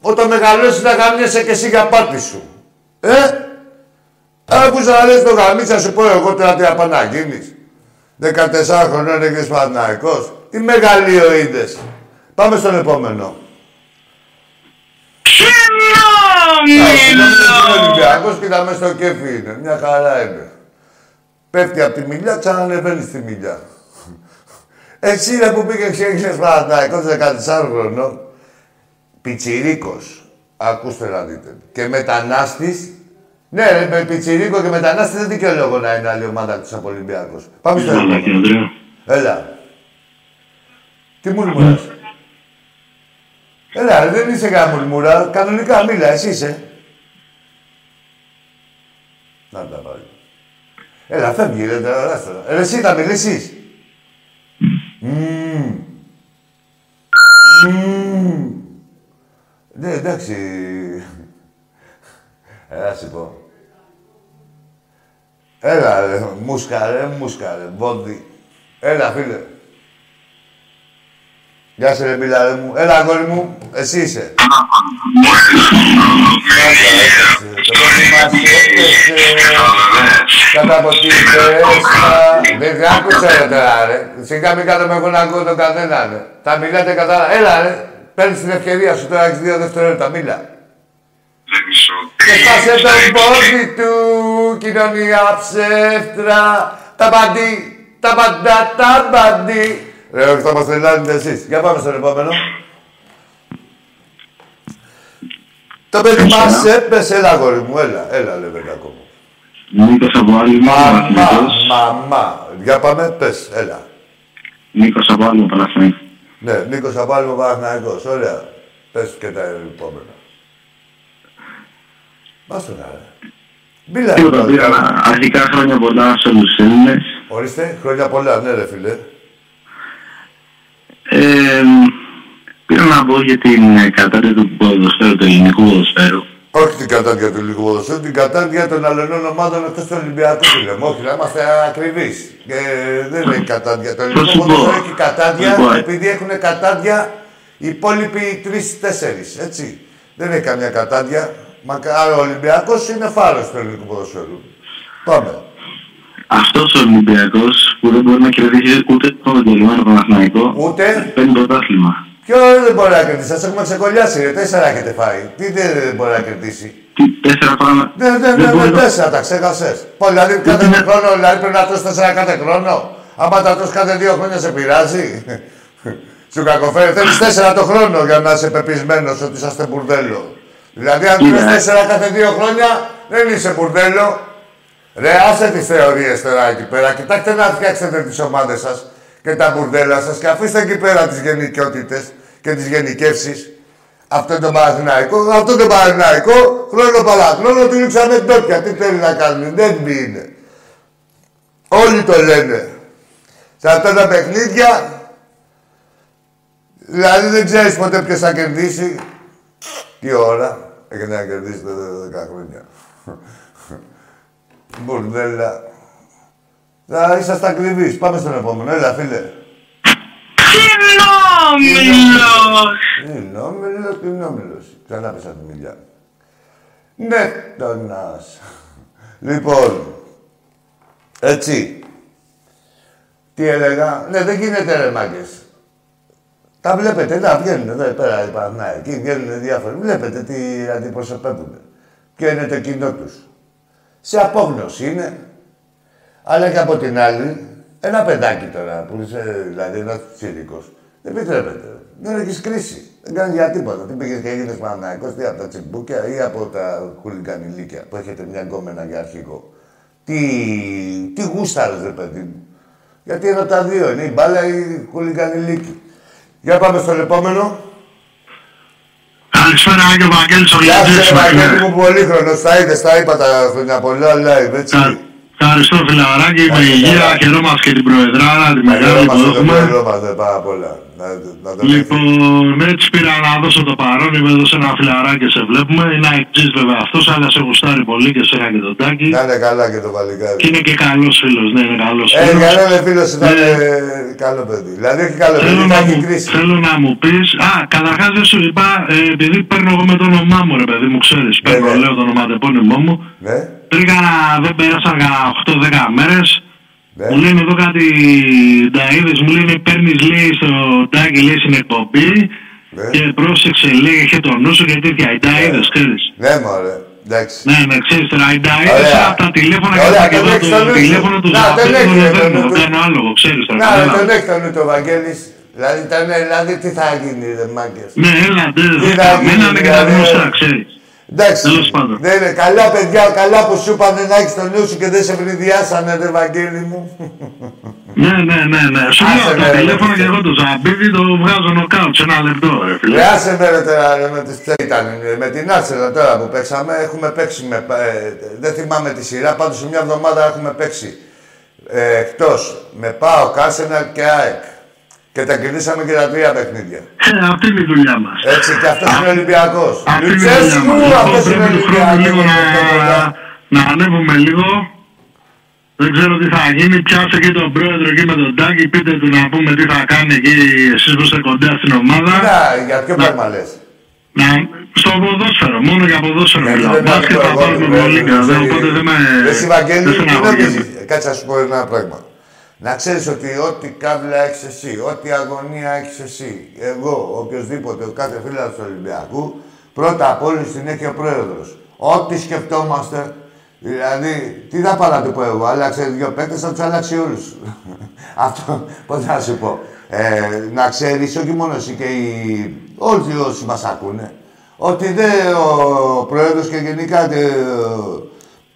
Speaker 1: όταν μεγαλώσεις να καμιέσαι και εσύ για πάτη σου. Ε, άκουσα να λες το γαμίτσα σου πω εγώ τώρα τι απά να γίνεις. 14 χρονών έγινες Παναθηναϊκός. Τι μεγαλείο είδες. Πάμε στον επόμενο. Εντάξει, Είναι
Speaker 3: Ξενόμιλο!
Speaker 1: Ολυμπιακός και τα μέσα στο κέφι είναι. Μια χαρά είναι. Πέφτει από τη μιλιά, ξανανεβαίνει στη μιλιά. Εσύ ρε που πήγες και έγινες Παναθηναϊκός 14 χρονών, πιτσιρίκος, ακούστε να δείτε, και μετανάστης, ναι ρε, με πιτσιρίκο και μετανάστη δεν δικαιολόγο να είναι άλλη ομάδα της από Ολυμπιακός. Πάμε στο
Speaker 2: Καλά,
Speaker 1: επόμενο.
Speaker 2: κύριε Ανδρέα.
Speaker 1: Έλα. Τι μουρμουράς. Έλα, ρε, δεν είσαι κανένα μουρμουρά. Κανονικά μίλα, εσύ είσαι. Να τα πάλι. Έλα, φεύγει, ρε, τώρα, άστο. Ε, εσύ θα μιλήσεις. Μμμ. Μμμ. Ναι, εντάξει. Έλα, σου πω. Έλα, ρε, μούσκα, ρε, μούσκα, ρε, μπόντι. Έλα, φίλε. Γεια σου, ρε, μιλάρε μου. Έλα, αγόρι μου, εσύ είσαι. Το πρόβλημα σου έπεσε κάτω από την πέστα. Δεν δεν άκουσα, ρε, τώρα, ρε. Σιγά μην κάτω με εγώ να ακούω τον καθένα, ρε. Τα μιλάτε κατά... Έλα, ρε. Παίρνεις την ευκαιρία σου, τώρα έχεις δύο δευτερόλεπτα, μίλα. Και σπάσε το πόδι του, κοινωνία ψεύτρα. Τα παντί, τα παντά, τα παντί. Ρε, όχι, θα μας τρελάνετε εσείς. Για πάμε στον επόμενο. Το παιδί μας έπεσε, έλα, αγόρι μου, έλα, έλα, λέμε κακό μου.
Speaker 2: Νίκος από άλλη
Speaker 1: Μαμά,
Speaker 2: Παναθηναϊκός.
Speaker 1: μαμά. Για πάμε, πες, έλα.
Speaker 2: Νίκος από άλλη Παναθηναϊκός.
Speaker 1: Ναι, Νίκος από άλλο Παναθηναϊκός, ωραία. Πες και τα επόμενα. Μας τον άρε. Μίλα, ρε,
Speaker 2: Τίποτα,
Speaker 1: πάλι.
Speaker 2: πήρα αρχικά χρόνια πολλά σε όλους τους Έλληνες.
Speaker 1: Ορίστε, χρόνια πολλά, ναι ρε φίλε.
Speaker 2: Ε, πήρα να πω για την ε, κατάρτιση του ποδοσφαίρου, του ελληνικού ποδοσφαίρου.
Speaker 1: Όχι την κατάντια του ελληνικού ποδοσφαίρου, την κατάντια των αλλωνών ομάδων εκτός του Ολυμπιακού που λέμε. Όχι, να είμαστε ακριβείς. Και δεν έχει κατάντια. Το ελληνικό
Speaker 2: σου πω.
Speaker 1: ποδοσφαίρο έχει κατάντια
Speaker 2: Λοιπόν, ε.
Speaker 1: επειδή έχουν κατάντια οι υπόλοιποι τρει-τέσσερι. Έτσι. Δεν έχει καμιά κατάντια. Μα ο Ολυμπιακός είναι φάρος του ελληνικού ποδοσφαίρου. Πάμε.
Speaker 2: Αυτός ο Ολυμπιακός που δεν μπορεί να κερδίσει ούτε τον βεντολιμένο Παναθηναϊκό,
Speaker 1: Ούτε;
Speaker 2: παίρνει πρωτάθλημα.
Speaker 1: Ποιο δεν μπορεί να κερδίσει, σα έχουμε ξεκολλιάσει. Ρε. Τέσσερα έχετε φάει. Τι δεν δεν μπορεί να κερδίσει;
Speaker 2: Τι τέσσερα πράγματα;
Speaker 1: Ναι, ναι, ναι,
Speaker 2: δεν
Speaker 1: ναι,
Speaker 2: μπορεί να-
Speaker 1: τέσσερα τα ξέχασες. Πω, δηλαδή κάθε
Speaker 2: είναι-
Speaker 1: χρόνο, δηλαδή πρέπει να τρως τέσσερα κάθε χρόνο. Άμα τα τρως κάθε δύο χρόνια σε πειράζει. Σου κακοφέρει. Θέλεις τέσσερα το χρόνο για να είσαι πεπισμένος ότι είσαστε μπουρδέλο. Δηλαδή, αν
Speaker 2: Κοίτα.
Speaker 1: τρως τέσσερα κάθε δύο χρόνια, δεν είσαι μπουρδέλο. Ρε, άσε τις θεωρίες τώρα εκεί πέρα. Κοιτάξτε να φτιάξετε τις ομάδες σας και τα μπουρδέλα σας και αφήστε εκεί πέρα τις γενικότητες και τις γενικεύσεις. Αυτό το Παναθηναϊκό, αυτό το Παναθηναϊκό, χρόνο παραχρόνο του ρίξαμε ντόπια. Τι θέλει να κάνει, δεν είναι. Όλοι το λένε. Σε αυτά τα παιχνίδια, δηλαδή δεν ξέρεις ποτέ ποιος θα κερδίσει. Τι ώρα, έκανε να κερδίσει τα 10 χρόνια. Μπουρδέλα. Θα είσαστε ακριβείς. Πάμε στον επόμενο. Έλα, φίλε.
Speaker 4: Κοινόμιλος!
Speaker 1: Κοινόμιλος, κοινόμιλος. Ξανά πέσα τη μιλιά. Ναι, τονάς. Λοιπόν, έτσι. Τι έλεγα; Ναι, δεν γίνεται ρε μάγκες. Τα βλέπετε, να βγαίνουν εδώ πέρα οι Παναθηναϊκοί, βγαίνουν διάφοροι. Βλέπετε τι αντιπροσωπεύουν. Ποιο είναι το κοινό τους. Σε απόγνωση είναι. Αλλά και από την άλλη, ένα παιδάκι τώρα που είσαι, δηλαδή ένας τσίρικος, δεν επιτρέπεται. Δεν έχεις κρίση. Δεν κάνει για τίποτα. Τι πήγες και έγινες Παναναϊκό, τι από τα τσιμπούκια ή από τα χουλικανιλίκια που έχετε μια γκόμενα για αρχικό. Τι, τι γούσταρες, ρε παιδί μου. Γιατί είναι τα δύο, είναι η μπάλα ή η χουλικανιλίκη. Για πάμε στον επόμενο.
Speaker 3: Καλησπέρα, Άγιο Βαγγέλης, ο
Speaker 1: Γεια σου,
Speaker 3: Λιαντής.
Speaker 1: Ευαγγέλη μου, πολύ χρόνο. Τα είδες, τα είπα τα χρόνια πολλά live, έτσι.
Speaker 3: Ευχαριστώ, φιλαράκι, με
Speaker 1: Καλή
Speaker 3: υγεία.
Speaker 1: καλά.
Speaker 3: Χαιρόμαστε και την Προεδράρα, τη μεγάλη που
Speaker 1: Χαιρόμαστε, το
Speaker 3: έχουμε.
Speaker 1: χαιρόμαστε πάρα πολλά. Να, να το
Speaker 3: Λοιπόν, έτσι πήρα να δώσω το παρόν. Είμαι εδώ σε ένα φιλαράκι και σε βλέπουμε. Είναι αεκτζής βέβαια αυτός, αλλά σε γουστάρει πολύ και σένα και τον Τάκη.
Speaker 1: Να είναι καλά και το
Speaker 3: Και
Speaker 1: παλικάρι.
Speaker 3: είναι και καλός φίλος, ναι, είναι καλός
Speaker 1: Ε,
Speaker 3: φίλος.
Speaker 1: για να είναι φίλος ήταν
Speaker 3: Ναι.
Speaker 1: ε, καλό παιδί. Δηλαδή έχει καλό
Speaker 3: Θέλω
Speaker 1: παιδί,
Speaker 3: να,
Speaker 1: θα έχει
Speaker 3: μου,
Speaker 1: κρίση.
Speaker 3: θέλω να μου πεις... Α, καταρχάς δεν σου είπα, ε, επειδή παίρνω εγώ με το όνομά μου, ρε παιδί μου, ξέρεις. Παίρνω,
Speaker 1: ναι.
Speaker 3: λέω το ονοματεπώνυμό μου.
Speaker 1: Ναι,
Speaker 3: Πριν κάνα, δεν πέρασαν κανένα 8-10 μέρες.
Speaker 1: Ναι.
Speaker 3: Μου λένε εδώ κάτι νταΐδες, μου λένε παίρνεις λέει στο τάκι λέει στην εκπομπή
Speaker 1: Ναι.
Speaker 3: και πρόσεξε λέει είχε το νου σου και τέτοια, οι νταΐδες ξέρεις.
Speaker 1: Ναι, μωρέ. Εντάξει.
Speaker 3: Ναι, ναι, ξέρεις τώρα, οι νταΐδες
Speaker 1: Ωραία.
Speaker 3: από τα τηλέφωνα και
Speaker 1: Ωραία,
Speaker 3: τα και
Speaker 1: τον
Speaker 3: εδώ
Speaker 1: έχεις
Speaker 3: το
Speaker 1: στο νου σου.
Speaker 3: τηλέφωνο του
Speaker 1: Να, τον
Speaker 3: Ζαπέδου
Speaker 1: έχεις,
Speaker 3: δεν
Speaker 1: τον
Speaker 3: παίρνω,
Speaker 1: νου του.
Speaker 3: κάνω άλογο, ξέρεις τώρα.
Speaker 1: Να, ρε,
Speaker 3: κατάλαβες.
Speaker 1: τον έχεις τον νου του Βαγγέλης. Δηλαδή, ήταν, δηλαδή, τι θα γίνει, ρε μάγκες.
Speaker 3: Ναι, έλα, ντε,
Speaker 1: Τι
Speaker 3: δε,
Speaker 1: θα
Speaker 3: καμένα
Speaker 1: γίνει,
Speaker 3: είναι και τα
Speaker 1: δηλαδή,
Speaker 3: γνωστά,
Speaker 1: ε.
Speaker 3: ξέρεις.
Speaker 1: Εντάξει.
Speaker 3: Τέλος πάντων.
Speaker 1: Ναι, ναι, καλά παιδιά, καλά που σου είπανε να έχεις τον νου σου και δεν σε πληδιάσανε, ρε Βαγγέλη μου.
Speaker 3: Ναι, ναι, ναι, ναι. Σου
Speaker 1: Άσε
Speaker 3: λέω
Speaker 1: με,
Speaker 3: τα
Speaker 1: ρε,
Speaker 3: τηλέφωνα
Speaker 1: ρε,
Speaker 3: και εγώ το Ζαμπίδι το βγάζω νοκάουτ σε ένα λεπτό, ρε φίλε.
Speaker 1: Ρε, άσε με ρε τώρα, ρε, με τις ήταν, με την Άρσελα τώρα που παίξαμε, έχουμε παίξει με, ε, δεν θυμάμαι τη σειρά, πάντως σε μια εβδομάδα έχουμε παίξει ε, εκτός με ΠΑΟ, Κάσεναλ και ΑΕΚ. Και τα κερδίσαμε και τα τρία παιχνίδια.
Speaker 3: Ε, αυτή είναι η δουλειά μας.
Speaker 1: Έτσι, και αυτός είναι Ολυμπιακός.
Speaker 3: Αυτή είναι η δουλειά
Speaker 1: Λουτσέσκου,
Speaker 3: μας. Λοιπόν,
Speaker 1: αυτός είναι
Speaker 3: πρέπει του χρόνου λίγο να,
Speaker 1: Ολυμπιακός.
Speaker 3: να ανέβουμε λίγο. Δεν ξέρω τι θα γίνει. Πιάσε και τον πρόεδρο εκεί με τον Τάκη. Πείτε του να πούμε τι θα κάνει εκεί εσείς που είστε κοντά στην ομάδα.
Speaker 1: Να, για ποιο πράγμα λες.
Speaker 3: Να, στο ποδόσφαιρο, μόνο για ποδόσφαιρο
Speaker 1: Γιατί
Speaker 3: μιλάω.
Speaker 1: δεν
Speaker 3: Μπάσκετ
Speaker 1: έχω
Speaker 3: θα
Speaker 1: εγώ,
Speaker 3: πάρουμε
Speaker 1: ρε,
Speaker 3: πολύ
Speaker 1: ρε,
Speaker 3: καλά,
Speaker 1: ρε,
Speaker 3: οπότε δεν με...
Speaker 1: Εσύ, Βαγγέλη,
Speaker 3: δεν
Speaker 1: τι
Speaker 3: στεναχωριέμαι.
Speaker 1: νομίζεις. Κάτσε να σου πω ένα πράγμα. Να ξέρεις ότι ό,τι κάβλα έχεις εσύ, ό,τι αγωνία έχεις εσύ, εγώ, οποιοδήποτε, ο κάθε φίλος του Ολυμπιακού, πρώτα απ' όλους την έχει ο πρόεδρος. Ό,τι σκεφτόμαστε, δηλαδή, τι θα πάω να του πω εγώ, άλλαξε δύο παίκτες, θα τους αλλάξει όλους. Αυτό, πώς να σου πω. Ε, να ξέρεις, όχι μόνο εσύ και οι, όλοι όσοι μας ακούνε, ότι δεν ο πρόεδρος και γενικά τε,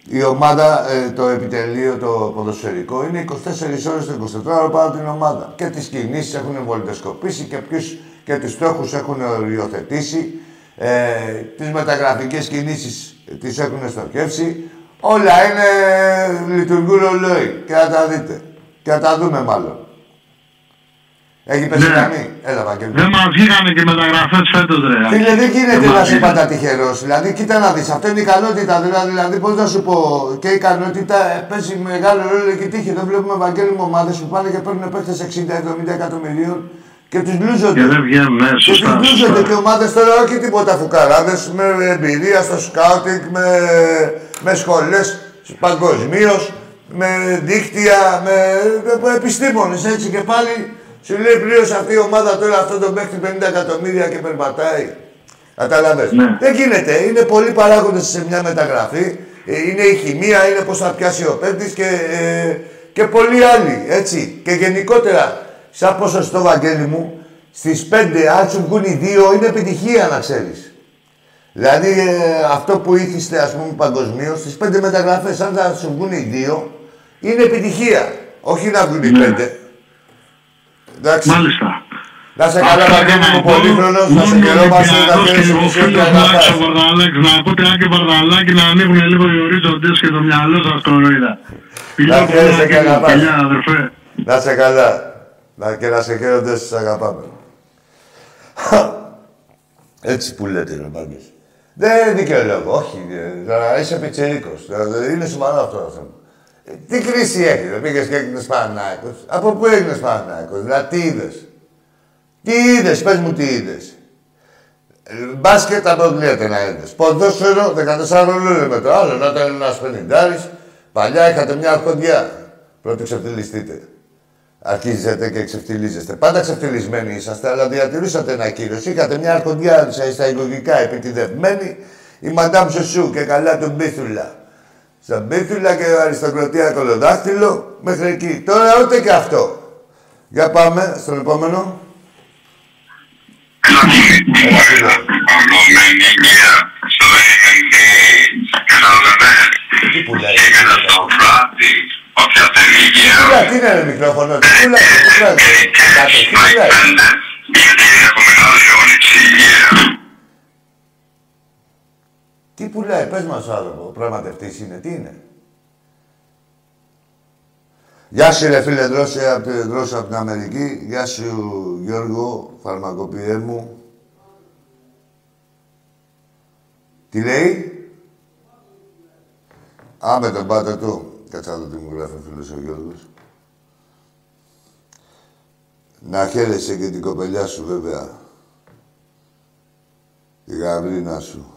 Speaker 1: η ομάδα, ε, το επιτελείο, το ποδοσφαιρικό, είναι 24 ώρες το 24 ώρο πάνω από την ομάδα. Και τις κινήσεις έχουν βολιδοσκοπήσει και, ποιους, και τους στόχους έχουν οριοθετήσει. Ε, τις μεταγραφικές κινήσεις τις έχουν στοχεύσει. Όλα είναι, λειτουργούν ρολόι. Και να τα δείτε. Και να τα δούμε μάλλον. Έχει πέσει
Speaker 3: Ναι.
Speaker 1: γραμμή. Έλα, Βαγγέλη.
Speaker 3: Δεν μας βγήκανε και μεταγραφές φέτος, ρε.
Speaker 1: Φίλε, δεν γίνεται
Speaker 3: Δεν
Speaker 1: να
Speaker 3: μας
Speaker 1: είσαι
Speaker 3: βγήκανε.
Speaker 1: πάντα τυχερός. Δηλαδή, κοίτα να δεις. Αυτό είναι η ικανότητα. Δηλαδή, δηλαδή πώς να σου πω, και η ικανότητα ε, παίζει μεγάλο ρόλο και η τύχη. Δεν βλέπουμε Ευαγγέλη μου ομάδες που πάνε και παίρνουν παίχτε 60-70 εκατομμυρίων και τους μπλούζονται.
Speaker 3: Και δεν βγαίνουν, ναι,
Speaker 1: Και τους
Speaker 3: σωστά,
Speaker 1: μπλούζονται
Speaker 3: σωστά.
Speaker 1: και ομάδες τώρα, όχι τίποτα φουκαράδες με εμπειρία στο σκάουτινγκ, με, με σχολές παγκοσμίως, με δίκτυα, με, με επιστήμονες έτσι και πάλι σου λέει πλήρω αυτή η ομάδα τώρα αυτό το μέχρι 50 εκατομμύρια και περπατάει. Κατάλαβε.
Speaker 3: Ναι.
Speaker 1: Δεν γίνεται. Είναι πολλοί παράγοντες σε μια μεταγραφή. Ε, είναι η χημεία, είναι πώς θα πιάσει ο παίκτης και, ε, και πολλοί άλλοι. Έτσι. Και γενικότερα, σαν ποσοστό, Βαγγέλη μου, στις 5, αν σου βγουν οι 2, είναι επιτυχία να ξέρεις. Δηλαδή, ε, αυτό που ήθιστε, ας πούμε, παγκοσμίως, στις 5 μεταγραφές, αν θα σου βγουν οι 2, είναι επιτυχία. Όχι να βγουν οι
Speaker 3: ναι.
Speaker 1: 5. Εντάξει.
Speaker 3: Μάλιστα.
Speaker 1: Να σε καλά, Βαγγέλη μου, πολύχρονος, να σε καιρό μας να φέρεις
Speaker 3: ο φίλος μου Άξο Βαρδαλάκης, να πω και Βαρδαλάκη να ανοίγουν λίγο οι ορίζοντες και το μυαλό σας κοροϊδά. Φιλιά
Speaker 1: χαίρεσαι και αγαπάς.
Speaker 3: Φιλιά, αδερφέ.
Speaker 1: Να σε καλά. Να και να σε χαίρονται, σας αγαπάμε. Έτσι που λέτε, ρε μάγκες. Δεν είναι δικαιολόγο, όχι. Τώρα είσαι πιτσερίκος. Είναι σημαντικό αυτό το θέμα. Ε, τι κρίση έχει, δεν πήγες και έγινες Πανάκος. Από πού έγινες Πανάκος, δηλαδή τι είδες; Τι είδες, πες μου τι είδες. Ε, μπάσκετ αποκλείεται να είδες. Ποδόσφαιρο 14 με το άλλο, να ήταν ένας πενιντάρης. Παλιά είχατε μια αρχοντιά. Πρώτη ξεφτυλιστείτε. Αρχίζετε και ξεφτυλίζεστε. Πάντα ξεφτυλισμένοι είσαστε, αλλά διατηρούσατε ένα κύριο. Είχατε μια αρχοντιά στα εισαγωγικά επιτιδευμένη, η Μαντάμ Σοσού και καλά του Μπίθουλα. Στα Μπίθουλα και αριστοκρατία κολοδάχτυλο, μέχρι εκεί. Τώρα ούτε και αυτό. Για πάμε στον επόμενο. Τι πουλάει.
Speaker 5: Όποια θέλει
Speaker 1: Πουλά, τι είναι μικρόφωνο, τι πουλάει, τι πουλάει. Κάτω, τι πουλάει.
Speaker 5: Γιατί έχουμε υγεία.
Speaker 1: Τι πουλάει, πες μας άνθρωπο, πραγματευτής είναι, τι είναι; Γεια σου ρε φίλε Δρόσε από, Δρόσε από την Αμερική. Γεια σου Γιώργο, φαρμακοποιέ μου. Τι λέει; Α, με τον πάτε του. Κάτσε να δω τι μου γράφει ο φίλος ο Γιώργος. Να χαίρεσαι και την κοπελιά σου βέβαια. Τη γαβρίνα σου.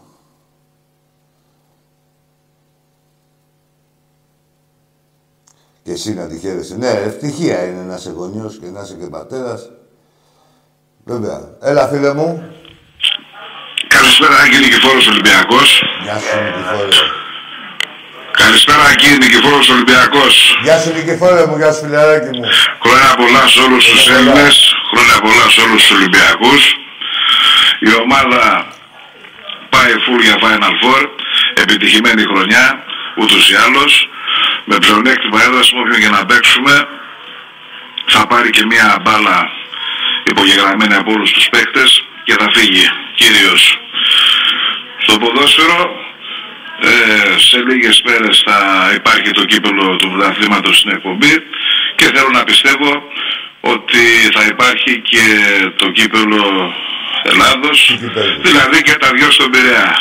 Speaker 1: Και εσύ να τη χαίρεσαι. Ναι, ευτυχία είναι να είσαι γονιός και να είσαι και πατέρας. Βέβαια. Έλα, φίλε μου.
Speaker 5: Καλησπέρα, Άγγελ Νικηφόρος Ολυμπιακός.
Speaker 1: Γεια σου, Νικηφόρε.
Speaker 5: Καλησπέρα, Άγγελ Νικηφόρος Ολυμπιακός.
Speaker 1: Γεια σου, Νικηφόρε μου. Γεια σου, φιλαράκι μου.
Speaker 5: Χρόνια πολλά σε όλους τους Έλληνες. Χρόνια πολλά σε όλους τους Ολυμπιακούς. Η ομάδα πάει full για Final Four. Επιτυχημένη χρονιά, ούτως ή άλλως με πλεονέκτημα έδραση με όποιον και να παίξουμε θα πάρει και μια μπάλα υπογεγραμμένη από όλους τους παίκτες και θα φύγει κυρίως στο ποδόσφαιρο ε, σε λίγες μέρες θα υπάρχει το κύπελο του πρωταθλήματος στην εκπομπή και θέλω να πιστεύω ότι θα υπάρχει και το κύπελο Ελλάδος, δηλαδή και τα δυο στον Πειραιά.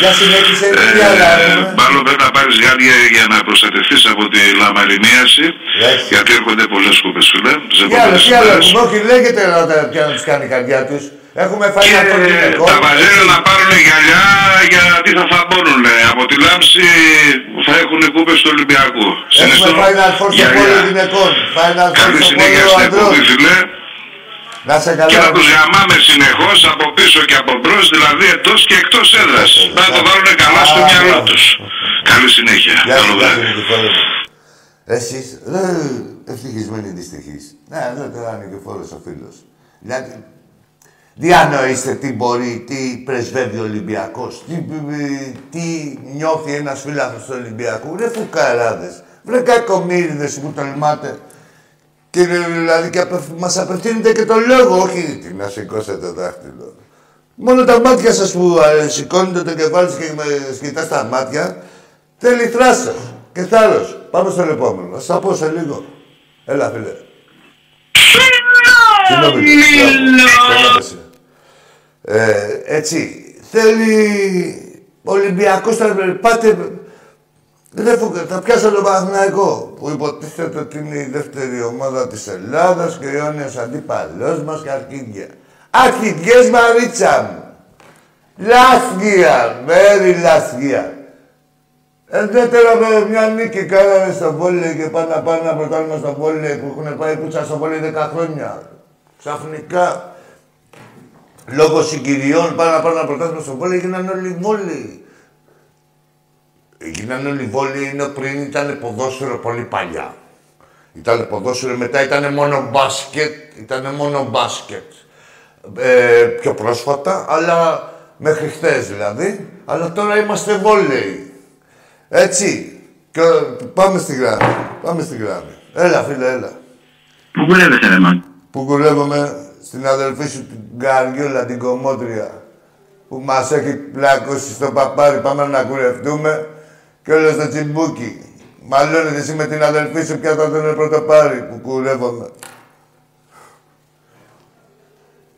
Speaker 1: Για συνέχισε,
Speaker 5: Ε,
Speaker 1: τι άλλα έχουμε.
Speaker 5: Μάλλον δεν θα πάρεις γάντια για να προστατευτείς από τη λαμαρινίαση,
Speaker 1: Έχει.
Speaker 5: γιατί έρχονται πολλές κούπες, φίλε, τις
Speaker 1: Τι άλλο,
Speaker 5: επόμενες
Speaker 1: τι άλλο
Speaker 5: ημέρες.
Speaker 1: έχουμε. Όχι, λέγεται να τα πια να τους κάνει η καρδιά τους. Έχουμε φάει
Speaker 5: Και
Speaker 1: ένα των γυναικών.
Speaker 5: τα βαζέλια να πάρουν γυαλιά γιατί θα θαμπώνουν. Από τη λάμψη θα έχουν κούπες του Ολυμπιακού.
Speaker 1: Έχουμε
Speaker 5: Συνιστώ
Speaker 1: φάει ένα φόρ στο
Speaker 5: γυαλιά.
Speaker 1: πόλο γυναικών. Φάει ένα φόρ
Speaker 5: Καλή
Speaker 1: στο
Speaker 5: συνέχεια
Speaker 1: πόλο
Speaker 5: στην
Speaker 1: ανδρών.
Speaker 5: Εκπομπή, φίλε.
Speaker 1: Να σε
Speaker 5: Και να
Speaker 1: καλά.
Speaker 5: τους γαμάμε συνεχώς από πίσω και από μπρος, δηλαδή εντός και εκτός έδρας.
Speaker 1: Ε,
Speaker 5: Να το βάλουν καλά στο
Speaker 1: Α,
Speaker 5: μυαλό
Speaker 1: ναι.
Speaker 5: τους. Καλή συνέχεια.
Speaker 1: Γεια
Speaker 5: Καλό
Speaker 1: σου, γεια σου,
Speaker 5: βράδυ.
Speaker 1: Νικηφόρε μου. Εσείς, ρε, ευτυχισμένοι δυστυχείς. Ναι, εδώ τώρα είναι και φόρος ο φίλος. Δηλαδή, διανοείστε τι μπορεί, τι πρεσβεύει ο Ολυμπιακός, τι, τι νιώθει ένας φίλαθος του Ολυμπιακού. Ρε φουκαράδες, βρε κακομύριδες που τολμάτε. Και ε, δηλαδή και απευ... μας απευθύνετε και το λόγο, όχι τι να σηκώσετε το δάχτυλο. Μόνο τα μάτια σας που ε, σηκώνετε το κεφάλι σας και με σκητά στα μάτια, θέλει θράσος και θάρρος. Πάμε στον επόμενο. Θα πω σε λίγο. Έλα, φίλε. Συγγνώμη. Μπράβο. Συγγνώμη. Ε, έτσι. Θέλει Ολυμπιακός θα πάτε... Δεν φου- θα πιάσω τον Παναθηναϊκό που υποτίθεται ότι είναι η δεύτερη ομάδα της Ελλάδας και ο αιώνιος αντίπαλός μας και αρχίδια. Αρχιδιές Μαρίτσα μου. Λάσγια, μέρη λάσγια. Ε, δεν τώρα με μια νίκη κάνανε στο βόλεϊ και πάνε να πάνε ένα πρωτάθλημα στο βόλεϊ που έχουν πάει κούτσα στο βόλεϊ 10 χρόνια. Ξαφνικά, λόγω συγκυριών, πάνε να πάνε ένα πρωτάθλημα στο βόλεϊ γίνανε όλοι βόλεϊ. Γίνανε όλοι βόλεϊ ενώ πριν ήταν ποδόσφαιρο πολύ παλιά. Ήταν ποδόσφαιρο, μετά ήταν μόνο μπάσκετ, ήταν μόνο μπάσκετ. Ε, πιο πρόσφατα, αλλά μέχρι χθες δηλαδή. Αλλά τώρα είμαστε βόλεϊ. Έτσι. Και πάμε στη γράμμη. Πάμε στη γράμμη. Έλα, φίλε, έλα.
Speaker 3: Πού κουρεύεσαι, ρε, man.
Speaker 1: Που κουρεύομαι; Στην αδελφή σου την Καριόλα, την κομμότρια, που μας έχει πλακώσει στο παπάρι, πάμε να κουρευτούμε και όλο στο τσιμπούκι. Μαλώνετε εσύ με την αδελφή σου πια θα τον πρωτοπάρι που κουρεύομαι.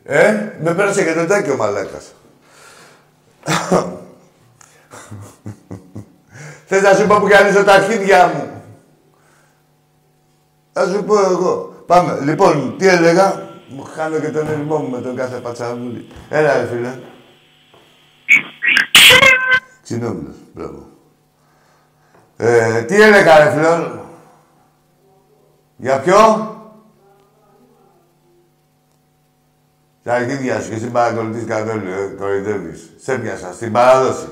Speaker 1: Ε, με πέρασε και το τάκι ο μαλάκας. Θες να σου πω που κάνεις τα αρχίδια μου; Θα σου πω εγώ. Πάμε. Λοιπόν, τι έλεγα; Μου χάνω και τον ερμό μου με τον κάθε πατσαβούλη. Έλα, ρε φίλε. Ξινόμιλος. Μπράβο. Ε, τι έλεγα, ρε φίλε; Για ποιο; Τα αρχίδια σου και εσύ παρακολουθείς καθόλου, ε, κοροϊδεύεις. Σε πιάσα, στην παράδοση.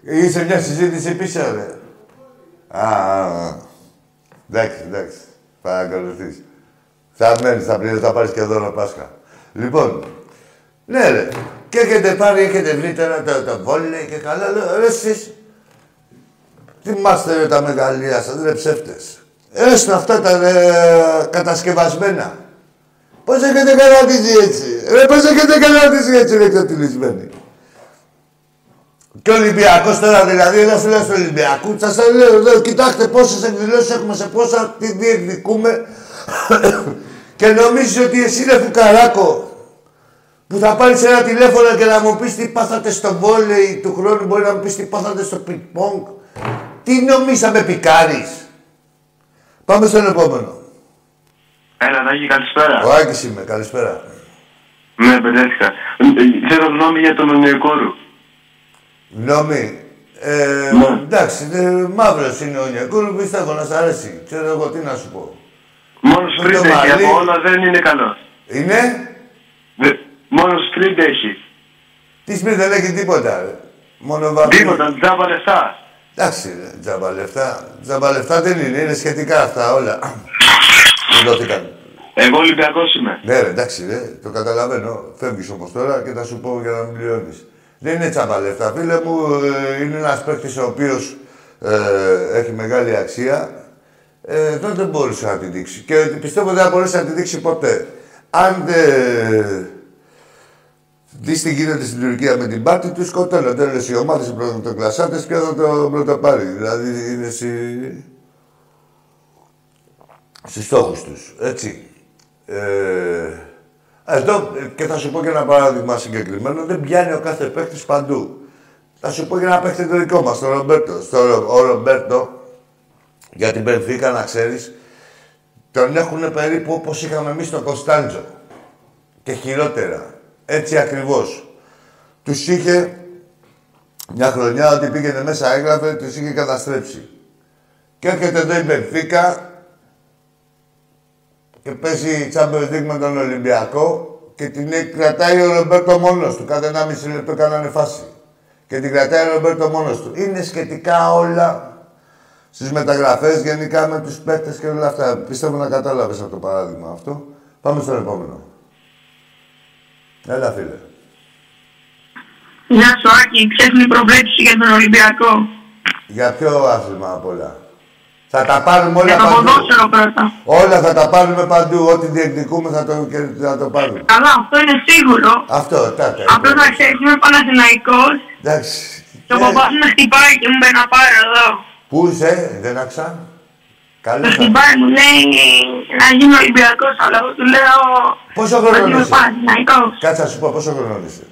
Speaker 1: Είσαι μια συζήτηση πίσω, ρε. Α, α, α. Εντάξει, εντάξει. Παρακολουθείς. Θα μένεις, θα πληρώσεις, θα πάρεις και δώρο Πάσχα. Λοιπόν, ναι ρε. Και έχετε πάρει, έχετε βρει τώρα το, το βόλεϊ και καλά. Λέω, ρε εσείς, θυμάστε ρε τα μεγαλεία σας, ρε ψεύτες. Έστω αυτά τα ε, κατασκευασμένα. Πώς έχετε κατατήσει έτσι. Ρε, πώς έχετε κατατήσει έτσι, ρε, εξωτηλισμένοι. Και ο Ολυμπιακός τώρα, δηλαδή, ένα φίλος του Ολυμπιακού, σας το λέω εδώ, κοιτάξτε πόσες εκδηλώσεις έχουμε, σε πόσα τι διεκδικούμε. και νομίζεις ότι εσύ είναι φουκαράκο, που θα πάρεις ένα τηλέφωνο και να μου πεις τι πάθατε στο βόλεϊ του χρόνου, μπορεί να μου πεις τι πάθατε στο πινκ Τι νομίζεις να με πικάρεις; Πάμε στον επόμενο.
Speaker 2: Έλα, Νάκη, καλησπέρα.
Speaker 1: Ο Άκης είμαι, καλησπέρα.
Speaker 2: Ναι, μπερδεύτηκα. Θέλω γνώμη για τον Ονιακόρου.
Speaker 1: Νόμι. Ε,
Speaker 2: Ναι.
Speaker 1: Εντάξει, ε, μαύρος είναι ο Νιακούρου, πιστεύω να σ' αρέσει. Ξέρω εγώ τι να σου πω.
Speaker 2: Μόνος
Speaker 1: Με
Speaker 2: σπριντ
Speaker 1: το
Speaker 2: έχει,
Speaker 1: μαλλί.
Speaker 2: από όλα δεν είναι καλός.
Speaker 1: Είναι,
Speaker 2: Μόνος σπριντ έχει.
Speaker 1: τι σπίτι δεν έχει τίποτα, ρε. Μόνο βαμμί.
Speaker 2: Τίποτα, τζάμπα λεφτά.
Speaker 1: Εντάξει, ρε, τζάμπα λεφτά. Τζάμπα λεφτά δεν είναι, είναι σχετικά αυτά όλα. Δεν δόθηκαν.
Speaker 2: Εγώ Ολυμπιακός είμαι.
Speaker 1: Ναι, ρε, εντάξει, ρε, το καταλαβαίνω. Φεύγεις όμω τώρα και θα σου πω για να μην πληρώνει. Δεν είναι τσάμπα λεφτά. Φίλε μου, ε, είναι ένας παίκτης ο οποίος ε, έχει μεγάλη αξία. Ε, δεν, δεν μπορούσε να την δείξει. Και πιστεύω δεν θα μπορέσει να την δείξει ποτέ. Αν δεν δεις τι γίνεται στην Τουρκία με την πάρτη τους, σκοτώνονται όλε οι ομάδε οι πρωτοκλασσάτε και θα το πρωτοπάρει. Δηλαδή είναι στη... στους στόχους τους. Έτσι. Ε, εδώ, ε, και θα σου πω και ένα παράδειγμα συγκεκριμένο, δεν πιάνει ο κάθε παίκτης παντού. Θα σου πω και ένα παίκτη το δικό μας, τον Ρομπέρτο. Στο, ο Ρομπέρτο, για την Πενφύκα, να ξέρεις, τον έχουν περίπου όπως είχαμε εμείς τον Κωνσταντζο. Και χειρότερα. Έτσι ακριβώς. Τους είχε μια χρονιά ότι πήγαινε μέσα, έγραφε, τους είχε καταστρέψει. Και έρχεται εδώ η Μπενφίκα και παίζει Champions League με τον Ολυμπιακό και την έχει- κρατάει ο Ρομπέρτο μόνος του. Κάθε 1,5 λεπτό κάνανε φάση. Και την κρατάει ο Ρομπέρτο μόνος του. Είναι σχετικά όλα στις μεταγραφές, γενικά με τους παίκτες και όλα αυτά. Πιστεύω να κατάλαβες από το παράδειγμα αυτό. Πάμε στο επόμενο. Έλα, φίλε.
Speaker 4: Γεια σου Άκη, ξέφνη προβλέψη για τον Ολυμπιακό.
Speaker 1: Για ποιο άθλημα απ' όλα. Θα τα πάρουμε όλα
Speaker 4: Για το
Speaker 1: παντού.
Speaker 4: ποδόσφαιρο πρώτα.
Speaker 1: Όλα θα τα πάρουμε παντού. Ό,τι διεκδικούμε θα το, και θα το πάρουμε.
Speaker 4: Καλά, αυτό είναι σίγουρο.
Speaker 1: Αυτό, τάτε.
Speaker 4: Απλώς να ξέρεις, είμαι Παναθηναϊκός
Speaker 1: Εντάξει.
Speaker 4: και ο
Speaker 1: Ε,
Speaker 4: παπάς με χτυπάει και μου μπαίνει να πάρω εδώ.
Speaker 1: Πού είσαι, δεν άκουσα. Καλή
Speaker 4: Με
Speaker 1: θα.
Speaker 4: χτυπάει, μου λέει να γίνω Ολυμπιακός, αλλά εγώ του λέω
Speaker 1: Πόσο
Speaker 4: ότι
Speaker 1: χρόνο
Speaker 4: είμαι
Speaker 1: είσαι;
Speaker 4: Παναθηναϊκός.
Speaker 1: Κάτσε να σου πω πόσο χρόνο είσαι;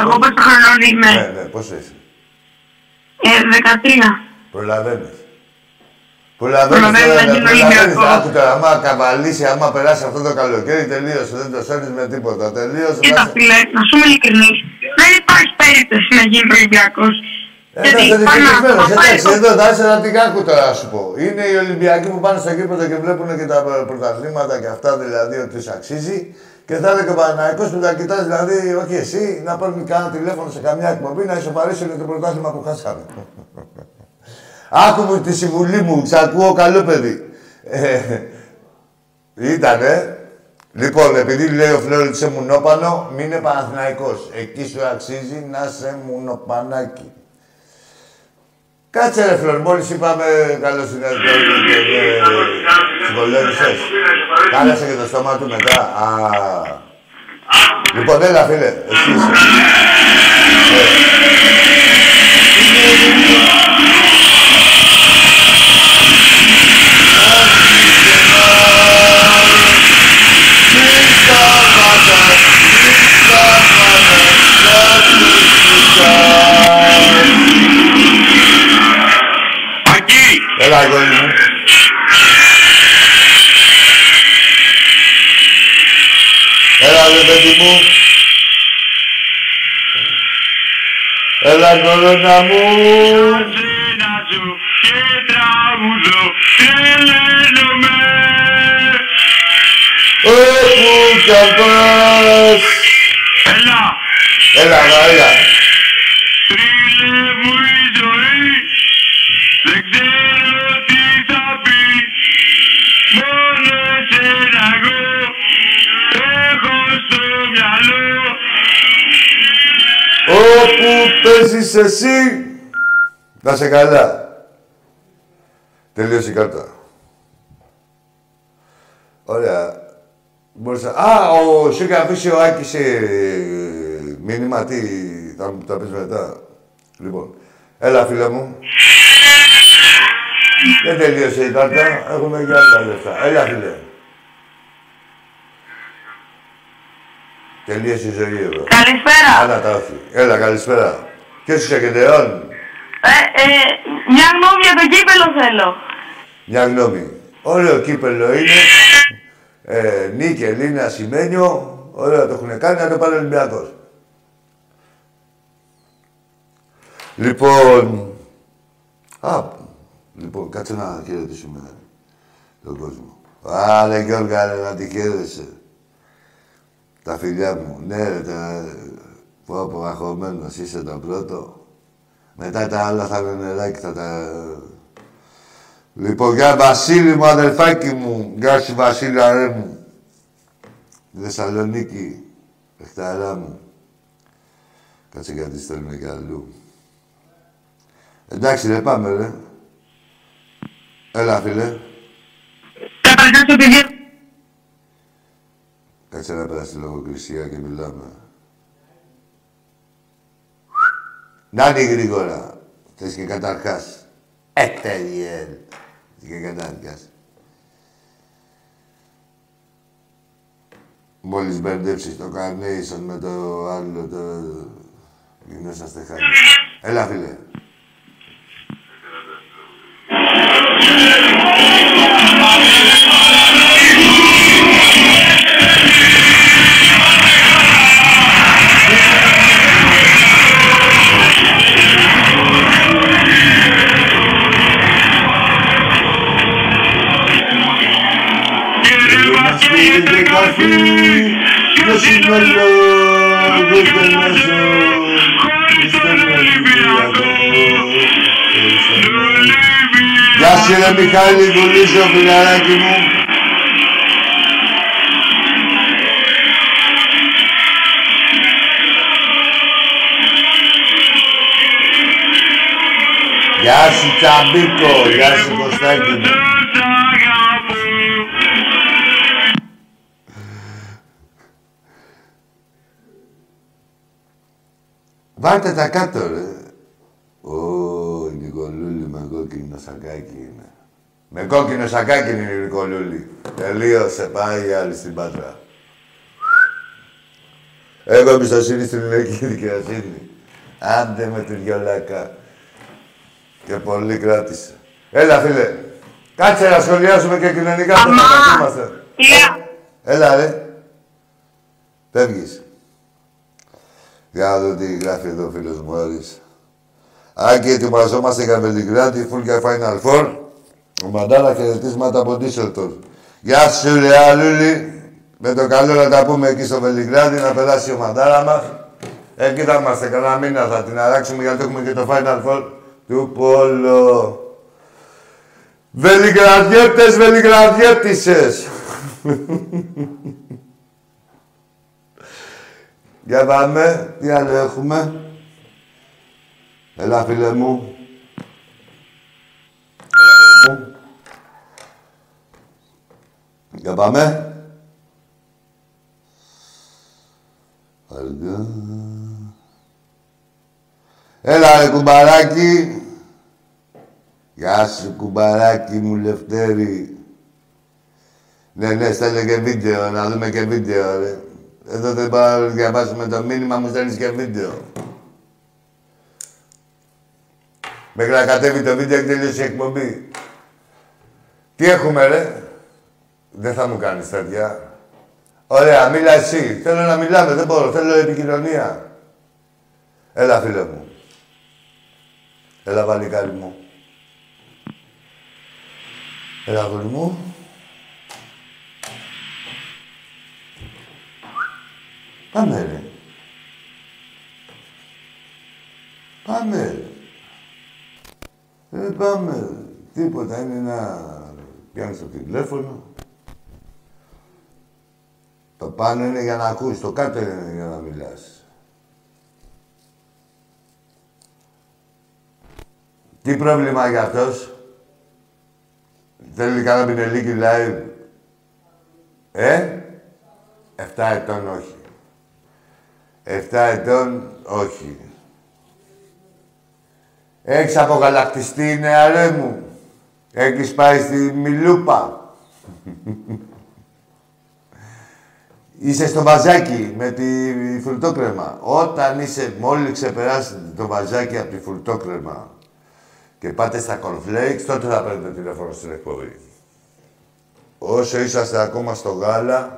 Speaker 4: Εγώ πόσο χρονών είμαι;
Speaker 1: Ναι, ναι, πόσο είσαι;
Speaker 4: Ε, 13.
Speaker 1: Προλαβαίνεις. Προλαβαίνεις
Speaker 4: Προλαβαίνω
Speaker 1: τώρα,
Speaker 4: να γίνω
Speaker 1: προλαβαίνεις.
Speaker 4: Ολυμπιακός.
Speaker 1: Άκου τώρα, άμα καβαλήσει, άμα περάσει αυτό το καλοκαίρι, τελείωσε. Δεν το σέρνεις με τίποτα. Τελείωσε.
Speaker 4: Κοίτα
Speaker 1: να-
Speaker 4: φίλε, να σου είμαι ειλικρινής, δεν υπάρχει περίπτωση να γίνει Ολυμπιακός.
Speaker 1: Εντάξει,
Speaker 4: Γιατί
Speaker 1: δεν
Speaker 4: πάνω
Speaker 1: είναι
Speaker 4: από
Speaker 1: Εντάξει,
Speaker 4: πάει
Speaker 1: εδώ θα είσαι ένα τικάκου τώρα, να σου πω. Είναι οι Ολυμπιακοί που πάνε στο γήπεδο και βλέπουν και τα πρωταθλήματα και αυτά, δηλαδή ότι τους αξίζει. Και θα είναι και ο Παναγικός που θα κοιτάς, δηλαδή, όχι εσύ, να παίρνει κανένα τηλέφωνο σε καμιά εκπομπή να ισοπαρίσουν το πρωτάθλημα που χάσαμε. Άκου μου τη συμβουλή μου, σ' ακούω καλό παιδί. Ε, ήτανε. Λοιπόν, επειδή λέει ο Φλόρι είσαι μουνόπανο, μην είναι Παναθηναϊκός. Εκεί σου αξίζει να είσαι μουνοπανάκι. Κάτσε ρε Φλόρ, μόλις είπαμε καλώς είναι το και πολέμησες. Κάλεσε και το στόμα του μετά. Α. Λοιπόν, έλα φίλε, εσύ είσαι.
Speaker 2: Ακή!
Speaker 1: Έλα, αγόρι μου. Έλα, ρε παιδί μου. Έλα, κορώνα μου.
Speaker 2: Σένα σου και τραγουδώ, τρελαίνομαι.
Speaker 1: Όπου κι αν πας.
Speaker 2: Έλα,
Speaker 1: Έλα, Μαρία. Όπου παίζεις εσύ, να σε καλά. Τελείωσε η κάρτα. Ωραία. Μπορείς να... Α, ο, σου είχε αφήσει ο Άκης ε, μήνυμα, τι, θα μου τα πεις μετά. Λοιπόν, έλα φίλε μου. Δεν τελείωσε η κάρτα, έχουμε και άλλα λεφτά. Έλα φίλε. Τελείωσε η ζωή εδώ.
Speaker 4: Καλησπέρα.
Speaker 1: Άννα τα όχι. Έλα, καλησπέρα. Ποιος είσαι Κεντεόν.
Speaker 4: Ε, ε, μια γνώμη για το κύπελο θέλω.
Speaker 1: Μια γνώμη. Ωραίο κύπελο είναι. Ε, νίκη, Ελλήνα, Σημαίνιο. Ωραίο το έχουν κάνει, να το πάρει ο Ολυμπιακός. Λοιπόν... Α, λοιπόν, κάτσε να χαιρετήσουμε τον κόσμο. Άρε Γιώργα, ρε, να τη χαίρεσαι. Τα φιλιά μου. Ναι, ρε, τα... Πω, πω, αγχωμένος είσαι το πρώτο. Μετά τα άλλα θα είναι νεράκι, θα τα... Λοιπόν, γεια Βασίλη μου, αδελφάκι μου. Γεια σου Βασίλη, αρέ μου. Θεσσαλονίκη, παιχταρά μου. Κάτσε γιατί στέλνουμε κι αλλού. Εντάξει, ρε, πάμε, ρε. Έλα, φίλε.
Speaker 4: Καταρχάς επειδή
Speaker 1: Κάτσε να περάσει τη λογοκρισία και μιλάμε. Να είναι γρήγορα. Θες και καταρχάς. Ε, τέλειε. Και καταρχάς. Μόλις μπερδέψεις το carnation με το άλλο, το... Γινόσαστε χάρη. Έλα, φίλε. Ποιος είναι ο λόγος δεν μέσω, στον Ολυμπιακό. Γεια σου ρε Μιχάλη Βουλίσιο, φιλαράκι μου. Γεια σου Τσαμπίκο, γεια σου Κωστάκη μου. Βάλτε τα κάτω, ρε. Ω, η Νικολούλη με κόκκινο σακάκι είναι. Με κόκκινο σακάκι είναι η Νικολούλη. Τελείωσε, πάει η άλλη στην Πάτρα. Έχω εμπιστοσύνη στην ελληνική δικαιοσύνη. Άντε με τη γιολάκα. Και πολύ κράτησε. Έλα, φίλε. Κάτσε να σχολιάσουμε και κοινωνικά πώς
Speaker 4: Αμά.
Speaker 1: θα καθόμαστε.
Speaker 4: Ηλία.
Speaker 1: Έλα, ρε. Φεύγεις. Για να δω τι γράφει εδώ ο φίλος μου Άρης. Άκη, ετοιμαζόμαστε για Βελιγράδι, φουλ για Final Four. Ο Μαντάλα χαιρετίσματα από Ντίσσελτορ. Γεια σου, ρε Αλούλη. Με το καλό να τα πούμε εκεί στο Βελιγράδι, να περάσει ο Μαντάλα μας. Εκεί θα είμαστε, κανένα μήνα θα την αράξουμε γιατί έχουμε και το Final Four του Πόλο. Βελιγραδιώτες, Βελιγραδιώτισσες. Για πάμε. Τι άλλο έχουμε. Έλα, φίλε μου. Έλα, φίλε μου. Για πάμε. Αργά. Έλα ρε κουμπαράκι. Γεια σου κουμπαράκι μου Λευτέρη. Ναι, ναι, στέλνε και βίντεο, να δούμε και βίντεο, ρε. Εδώ δεν πάω να διαβάσουμε το μήνυμα, μου στέλνεις και βίντεο. Μέχρι να κατέβει το βίντεο και τελειώσει η εκπομπή. Τι έχουμε, ρε; Δεν θα μου κάνεις τέτοια. Ωραία, μίλα εσύ. Θέλω να μιλάμε, δεν μπορώ. Θέλω επικοινωνία. Έλα, φίλε μου. Έλα, βαλικάρι μου. Έλα, αγόρι μου. Πάμε, ρε. Πάμε, ρε. Ε, πάμε. Τίποτα. Είναι να πιάνεις το τηλέφωνο. Το πάνω είναι για να ακούς, το κάτω είναι για να μιλάς. Τι πρόβλημα για αυτός; Θέλει κανένα πινελίκι live. Ε, 7 ετών όχι. 7 ετών όχι. Έχεις απογαλακτιστεί, νεαρέ μου. Έχεις πάει στη Μιλούπα. Είσαι στο βαζάκι με τη φρουτόκρεμα. Όταν είσαι μόλις ξεπεράσει το βαζάκι από τη φρουτόκρεμα και πάτε στα cornflakes, τότε θα παίρνετε τηλέφωνο στην εκπομπή. Όσο είσαστε ακόμα στο γάλα,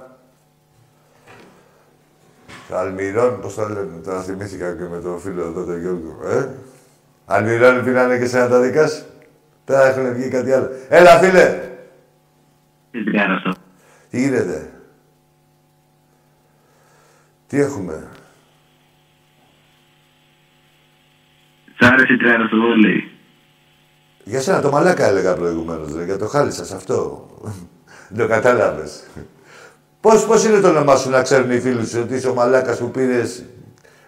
Speaker 1: Αλμυρών, πώς το λένε, τώρα θυμήθηκα και με τον φίλο εδώ τον Γιώργο, ε. Αλμυρών πήρανε και σε τα δικά σου. Τώρα έχουν βγει κάτι άλλο. Έλα, φίλε!
Speaker 2: Τι κάνω αυτό;
Speaker 1: Τι γίνεται; Τι έχουμε;
Speaker 2: Σ' άρεσε η τριάρα στο βόλεϊ.
Speaker 1: Για σένα το μαλάκα έλεγα προηγουμένως, ρε, για το χάλισα σε αυτό. Δεν το κατάλαβες. Πώς, πώς είναι το όνομά σου να ξέρουν οι φίλοι σου ότι είσαι ο μαλάκας που πήρες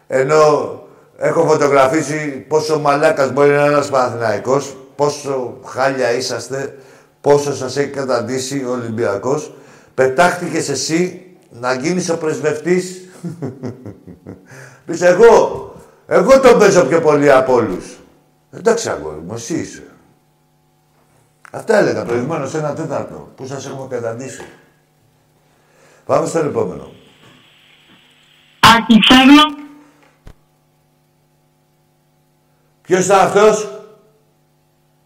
Speaker 1: ενώ έχω φωτογραφίσει πόσο μαλάκας μπορεί να είναι ένας Παναθηναϊκός, πόσο χάλια είσαστε, πόσο σας έχει καταντήσει ο Ολυμπιακός. Πετάχτηκες εσύ να γίνεις ο πρεσβευτής. Πεις εγώ, εγώ τον παίζω πιο πολύ από όλους. Εντάξει αγόρι μου, εσύ είσαι. Αυτά έλεγα προηγουμένως ένα τέταρτο που σας έχω καταντήσει. Πάμε στο επόμενο.
Speaker 4: Άκη Ξέγλο.
Speaker 1: Ποιος ήταν αυτός;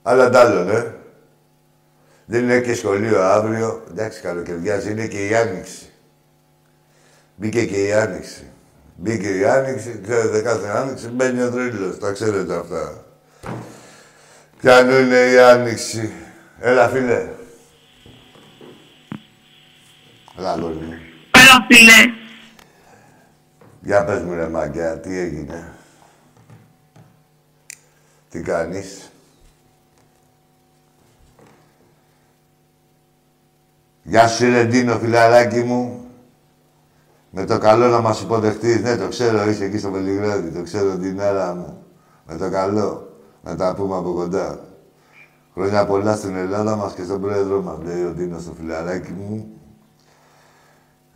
Speaker 1: Αλλά ντάλλον, ε. Δεν είναι και σχολείο αύριο. Εντάξει, καλοκαιριάζει. Είναι και η Άνοιξη. Μπήκε και η Άνοιξη. Μπήκε η Άνοιξη. Ξέρετε, κάθε Άνοιξη μπαίνει ο τρίλος. Τα ξέρετε αυτά. Ποιανού είναι η Άνοιξη. Έλα, φίλε. Έλα, αγόρι μου.
Speaker 4: Έλα φίλε.
Speaker 1: Για πες μου, ρε μαγκιά, τι έγινε; Τι κάνεις; Γεια σου, Ρεντίνο, φιλαράκι μου. Με το καλό να μας υποδεχτείς. Ναι, το ξέρω, είσαι εκεί στο Βελιγράδι. Το ξέρω την ώρα μου. Με το καλό. Να τα πούμε από κοντά. Χρόνια πολλά στην Ελλάδα μας και στον πρόεδρο μας, λέει ο Ντίνος, το φιλαράκι μου.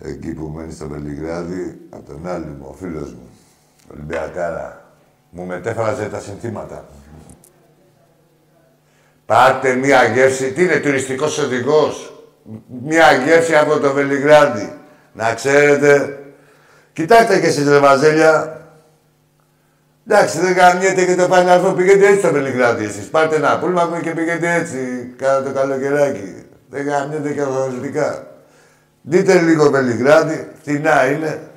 Speaker 1: Εκεί που μένει στο Βελιγράδι, από τον άλλο μου, ο φίλος μου. Ολυμπιακάρα. Μου μετέφραζε τα συνθήματα. Πάτε μία γεύση. Τι είναι, τουριστικός οδηγός; Μία γεύση από το Βελιγράδι. Να ξέρετε. Κοιτάξτε και εσείς, ρε Βαζέλια. Εντάξει, δεν καμιέται και το Παναλφό. Πηγαίνετε έτσι στο Βελιγράδι εσείς. Πάρτε ένα πούλμα και πηγαίνετε έτσι. Κάνα το καλοκαιράκι. Δεν καμιέται και αγωνιστικά. Δείτε λίγο Βελιγράδι. Φθηνά είναι.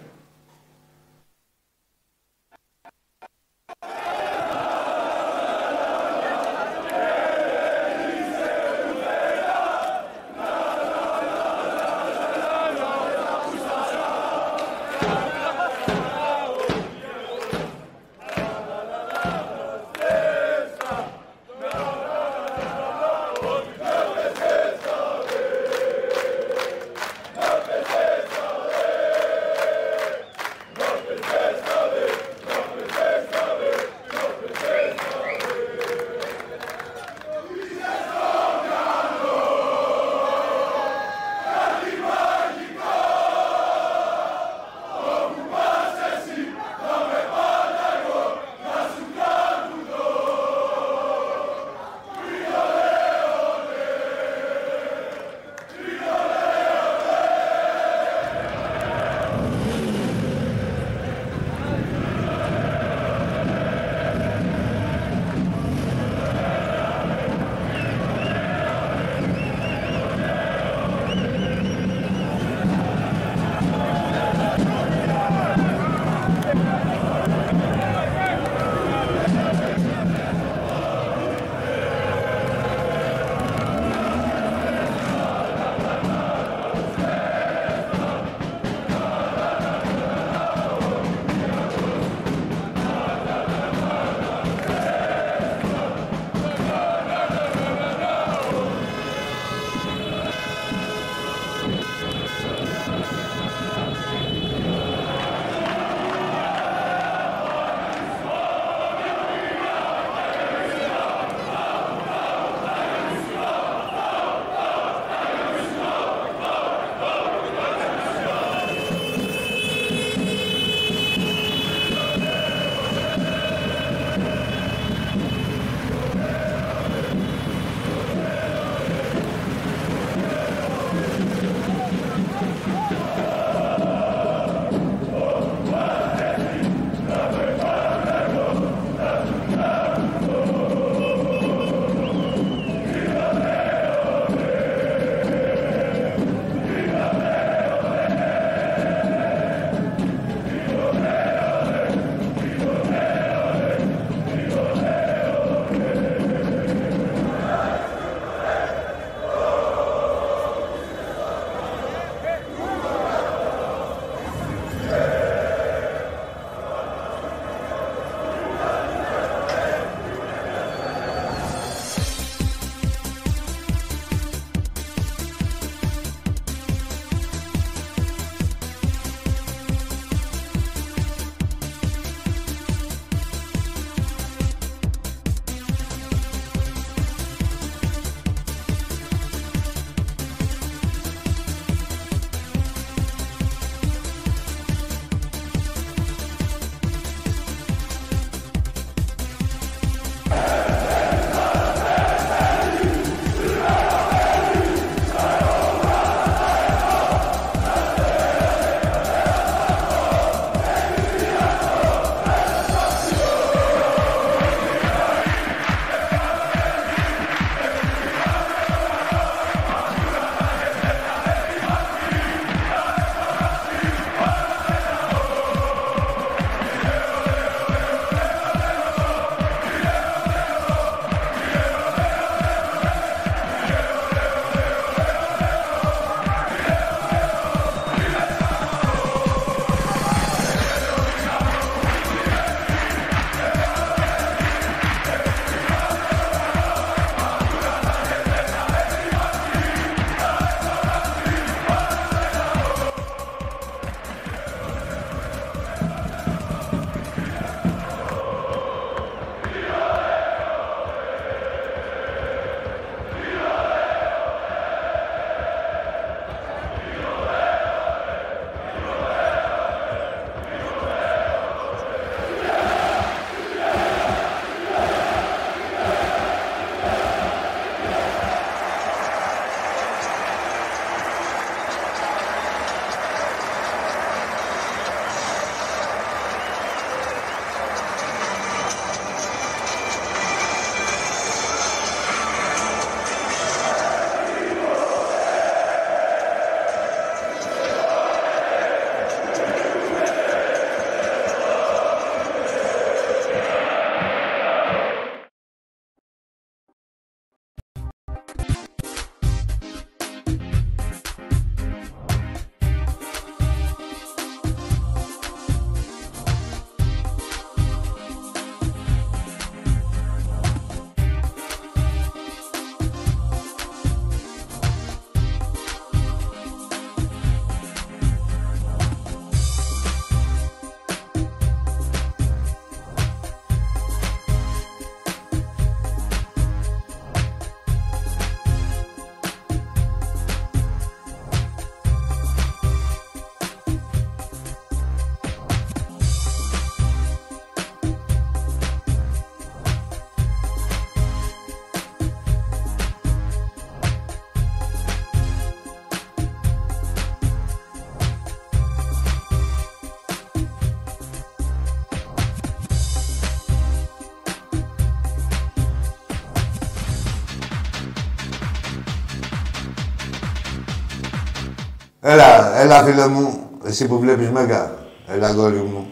Speaker 1: Έλα, έλα φίλε μου, εσύ που βλέπεις Μέγα. Έλα γόρι μου.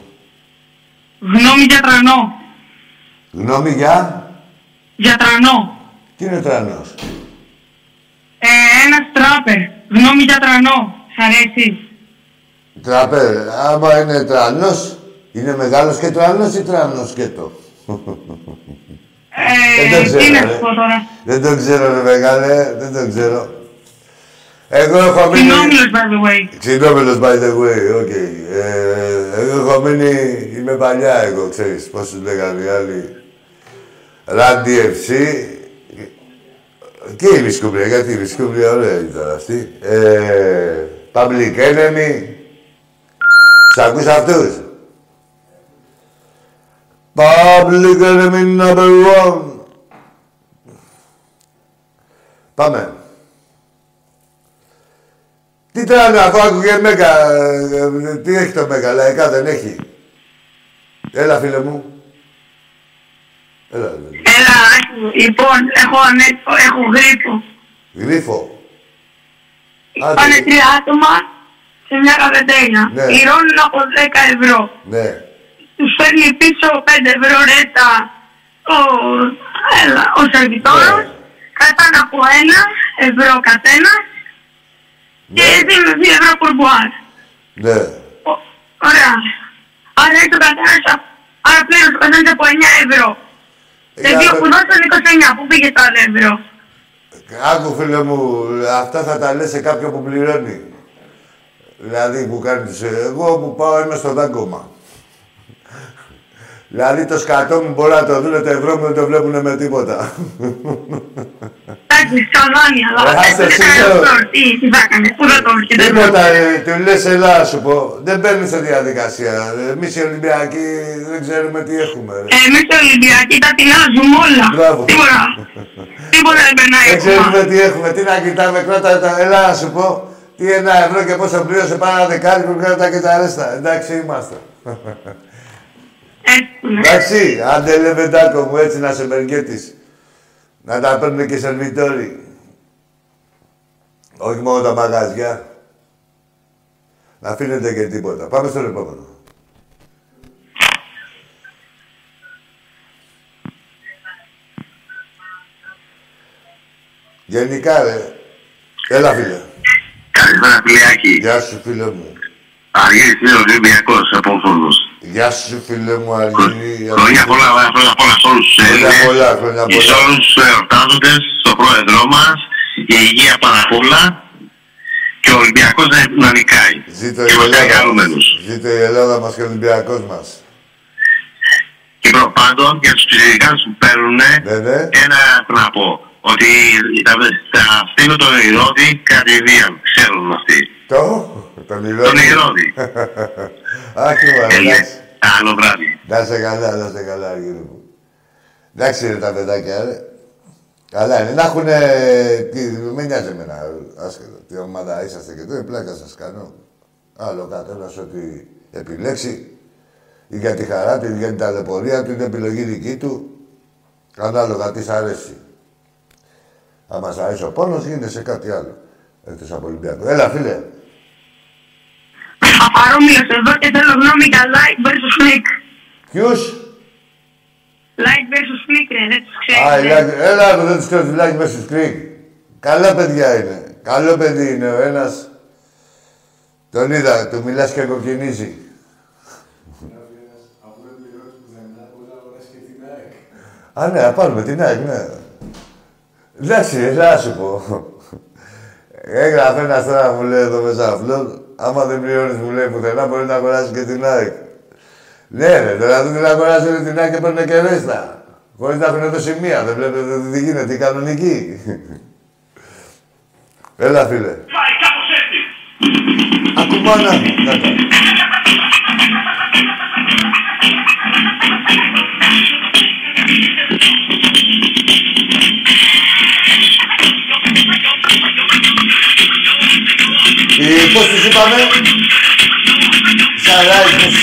Speaker 4: Γνώμη για τρανό.
Speaker 1: Γνώμη για...
Speaker 4: Για τρανό.
Speaker 1: Τι είναι τρανός;
Speaker 4: Ε, ένας τράπερ. Γνώμη για τρανό. Σ' αρέσει.
Speaker 1: Τραπέ, άμα είναι τρανός, είναι μεγάλος και τρανός ή τρανός και το;
Speaker 4: Ε,
Speaker 1: Δεν το ξέρω,
Speaker 4: τι να
Speaker 1: ρε.
Speaker 4: σου πω τώρα.
Speaker 1: Δεν το ξέρω ρε μεγάλε, δεν το ξέρω. Εγώ έχω μείνει...
Speaker 4: Συνόμιλος, by the way.
Speaker 1: Ξινόμελος, by the way, οκ. Ε, εγώ έχω μείνει... Είμαι παλιά εγώ, ξέρεις, πώς τους λέγανε οι άλλοι. Ράντι FC. Και η Βισκούμπρια, γιατί η Βισκούμπρια ωραία ήταν αυτή. Ε, Public Enemy. Τους ακούς αυτούς; Public Enemy number one. Πάμε. Τι τράνε, αφού άκουγε Μέγα. ε, Τι έχει το Μέγα, λαϊκά δεν έχει. Έλα, φίλε μου. Έλα, ρε.
Speaker 4: Έλα, άκου. λοιπόν, έχω, ανέ- έχω γρήπο.
Speaker 1: Γρίφο. Άντε.
Speaker 4: Πάνε τρία άτομα σε μια καφετέρια.
Speaker 1: Ναι.
Speaker 4: Πληρώνουν από 10 ευρώ.
Speaker 1: Ναι.
Speaker 4: Τους φέρνει πίσω 5 ευρώ ρέτα ο, έλα, ο σερβιτόρος.
Speaker 1: Ναι.
Speaker 4: Κρατάνε από ένα ευρώ καθένας και
Speaker 1: Ναι.
Speaker 4: δίνουν 2 ευρώ πορμπουάρ.
Speaker 1: Ναι.
Speaker 4: Ω- Ωραία. Άρα έχει ο καθένας, α- άρα πλήρωσε ο καθένας από 9 ευρώ.
Speaker 1: Ε,
Speaker 4: Και
Speaker 1: για
Speaker 4: δύο
Speaker 1: το-
Speaker 4: που δώσαν 29, πού πήγε το άλλο ευρώ;
Speaker 1: Άκου, φίλε μου, αυτά θα τα λες σε κάποιον που πληρώνει. Δηλαδή, που κάνεις τους... Εγώ που πάω είμαι στο δάγκωμα. Δηλαδή, το σκατό μου μπορεί να το δουν το ευρώ μου δεν το βλέπουν με τίποτα.
Speaker 4: Εντάξει, σκαλάνι, αλλά
Speaker 1: Ε, άσε,
Speaker 4: δεν
Speaker 1: εσύ
Speaker 4: έκανε
Speaker 1: λέω.
Speaker 4: αυτό. Τι, τι θα έκανε, πού θα το βρήκε το ευρώ.
Speaker 1: Τίποτα, ε, του λες, έλα, να σου πω. Δεν μπαίνει σε διαδικασία. Εμείς οι Ολυμπιακοί δεν ξέρουμε τι έχουμε. ρε.
Speaker 4: Εμείς οι Ολυμπιακοί τα τεινάζουμε όλα.
Speaker 1: Μπράβο.
Speaker 4: Τίποτα. Τίποτα δεν περνάει
Speaker 1: Δεν
Speaker 4: ακόμα.
Speaker 1: ξέρουμε τι έχουμε, τι να κοιτάμε, κράτα τα. Έλα να σου πω, τι ένα ευρώ και πόσο πλήρωσε πάνω ένα δεκάρι που κράτα και τα ρέστα. Εντάξει είμαστε.
Speaker 4: Έτσι που είναι.
Speaker 1: Εντάξει, άντε λεβεντάκο μου έτσι να σε μεργέτης. Να τα παίρνουν και σερβιτόροι. Όχι μόνο τα μαγαζιά. Να αφήνετε και τίποτα. Πάμε στον επόμενο. Γενικά, ρε. Έλα, φίλε.
Speaker 2: Καλησπέρα, φιλιάκι.
Speaker 1: Γεια σου, φίλε μου.
Speaker 2: Αργύρης είναι ο Ολυμπιακός από Φόβος.
Speaker 1: Γεια σου, φίλε μου, Αργύρη.
Speaker 2: Χρόνια πολλά, χρόνια πολλά σε όλους τους
Speaker 1: Χρόνια
Speaker 2: Έλληνες
Speaker 1: πολλά, χρόνια
Speaker 2: και σε
Speaker 1: πολλά.
Speaker 2: όλους τους εορτάζοντες, στον πρόεδρό μας, η υγεία πάνω απ' όλα και ο Ολυμπιακός να, να νικάει.
Speaker 1: Ζήτω η
Speaker 2: και μας κάνει
Speaker 1: Ελλάδα
Speaker 2: χαρούμενους.
Speaker 1: μας. Ζήτω η Ελλάδα μας και ο Ολυμπιακός μας.
Speaker 2: Και προπάντων για τους ψηφιακούς που παίρνουν
Speaker 1: Ναι, ναι.
Speaker 2: ένα έχω να πω. Ότι θα, θα στείλω τον Ηρώδη κατηδίαν. Ξέρουν αυτοί.
Speaker 1: Το, τον Ηρώδη.
Speaker 2: Τον Ηρώδη.
Speaker 1: Άχι μου,
Speaker 2: Έλε,
Speaker 1: εντάξει.
Speaker 2: άλλο βράδυ.
Speaker 1: Να είσαι καλά, να είσαι καλά, Αργύρη μου. Εντάξει ρε τα παιδάκια, ρε. Καλά είναι. Να έχουν... Με νοιάζει εμένα, άσχετο. Τι ομάδα είσαστε και τώρα, πλάκα σας κάνω. Άλλο καθένας ό,τι επιλέξει. Ή για τη χαρά του, ή για την ταλαιπωρία του, είναι επιλογή δική του. Ανάλογα τι σ' αρέσει. Αν μας αρέσει ο πόνος, γίνεται σε κάτι άλλο. Εκτός από Ολυμπιακό. Έλα, φίλε.
Speaker 4: Απαρόμοιος εδώ και θέλω γνώμη για like versus flick.
Speaker 1: Ποιους;
Speaker 4: Like versus flick, ρε, δεν τους
Speaker 1: Α,
Speaker 4: ξέρεις. ρε.
Speaker 1: Λάκη- έλα που δεν τους ξέρω φυλάκι μέσα στο Creek. Καλά παιδιά είναι. Καλό παιδί είναι ο ένας. Τον είδα, του μιλάς και κοκκινίζει. Α, ναι, να πάρουμε την ΑΕΚ, ναι. Εντάξει, έλα να σου πω. Έγραφε ένας τώρα μου λέει εδώ μέσα απλό, άμα δεν πληρώνεις μου λέει πουθενά μπορεί να αγοράσεις και την ΑΕΚ. Ναι, ρε, τώρα δεν την αγοράσουν την ΑΕΚ και παίρνουν και ρέστα. Χωρίς να έχουν δώσει μία, δεν βλέπετε τι γίνεται, η κανονική. Έλα, φίλε. Ακουμάνα. Να τα. Ε, πώς τους είπαμε. Σαράκι, πώς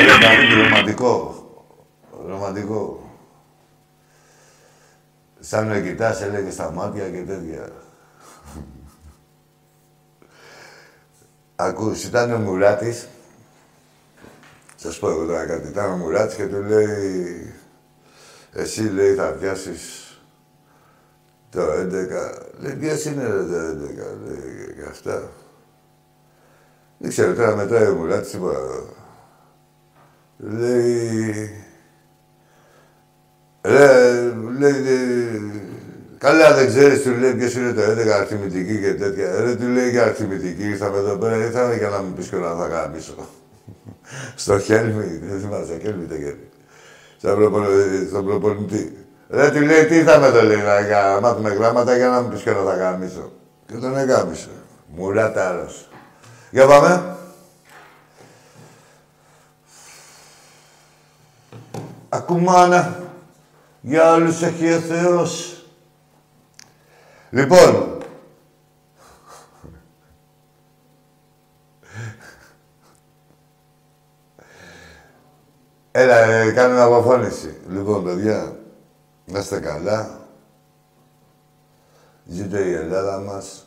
Speaker 1: Ωραία, καλή, ρομαντικό. Ρομαντικό. Σαν με κοιτάς, έλεγε στα μάτια και τέτοια. Ακούς, ήταν ο Μουράτης. Σας πω εγώ τώρα κάτι. Ήταν ο Μουράτης και του λέει... Εσύ, λέει, θα πιάσεις το 11. Λέει, ποιες είναι ρε, το 11, λέει, και αυτά. Δεν ξέρω, τώρα μετράει ο Μουράτης, τίποτα. Λέει... Ρε, λέει, καλά δεν ξέρεις, του λέει ποιος είναι το 11 αριθμητική και τέτοια. Ρε, του λέει για αριθμητική, ήρθαμε εδώ πέρα, ήρθαμε για να μου πεις και να θα γάμισω. Στο Χέλμι, δεν θυμάσαι, στο Χέλμι το Χέλμι. Στον προπονητή. Ρε, του λέει, τι ήρθαμε εδώ, λέει, να μάθουμε γράμματα για να μου πεις και να θα γάμισω. Και τον εγάμισε. Μουράταρος. Για πάμε. Ακουμάνα. Για όλους έχει ο Θεός. Λοιπόν. Έλα, ε, κάνουμε αποφώνηση. Λοιπόν, παιδιά, να είστε καλά. Ζήτω η Ελλάδα μας.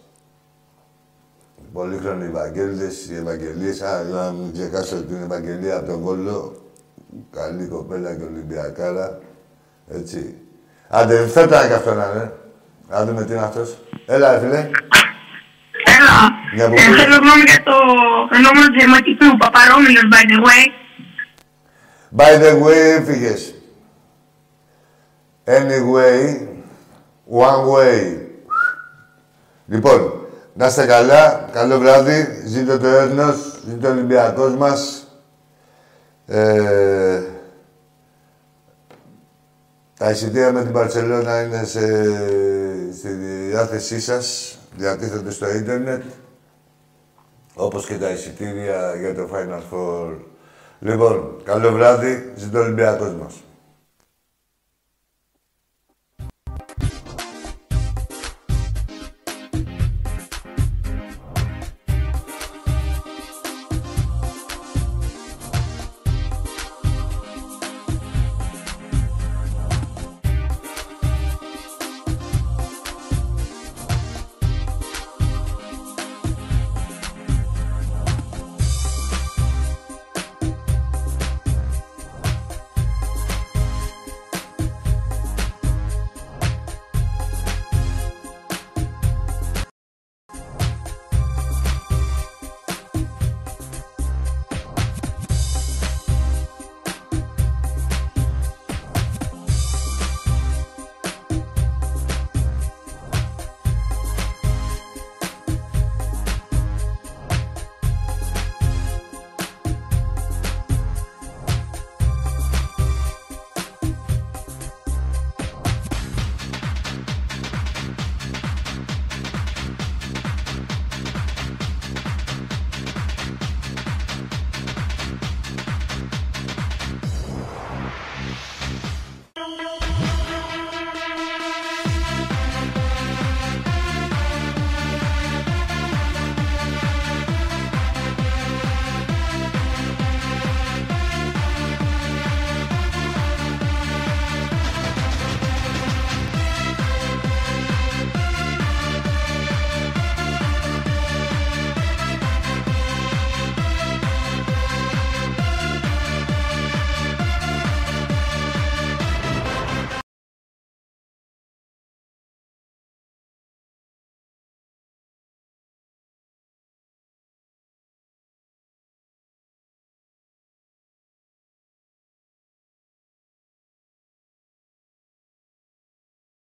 Speaker 1: Πολύχρονοι Ευαγγέλτες, οι Ευαγγελίες. Α, να μην ξεχάσω την Ευαγγελία από τον Κόλλο. Καλή κοπέλα και Ολυμπιακάρα. Έτσι. Άντε, φέτα και αυτό να είναι. Να δούμε τι είναι αυτός. Έλα, ρε φίλε.
Speaker 4: Έλα.
Speaker 1: Μια
Speaker 4: Ε,
Speaker 1: που-
Speaker 4: θέλω γνώμη για το φαινόμενο της αιματικού Παπαρόμιλος, by the way.
Speaker 1: By the way, έφυγες. Anyway, one way. Λοιπόν, να είστε καλά, καλό βράδυ, ζήτω το έθνος, ζήτω ο Ολυμπιακός μας. Ε, τα εισιτήρια με την Παρσελώνα είναι σε, στη διάθεσή σας, διατίθεται στο ίντερνετ, όπως και τα εισιτήρια για το Final Four. Λοιπόν, καλό βράδυ, ζήτω ο Ολυμπιακός μας.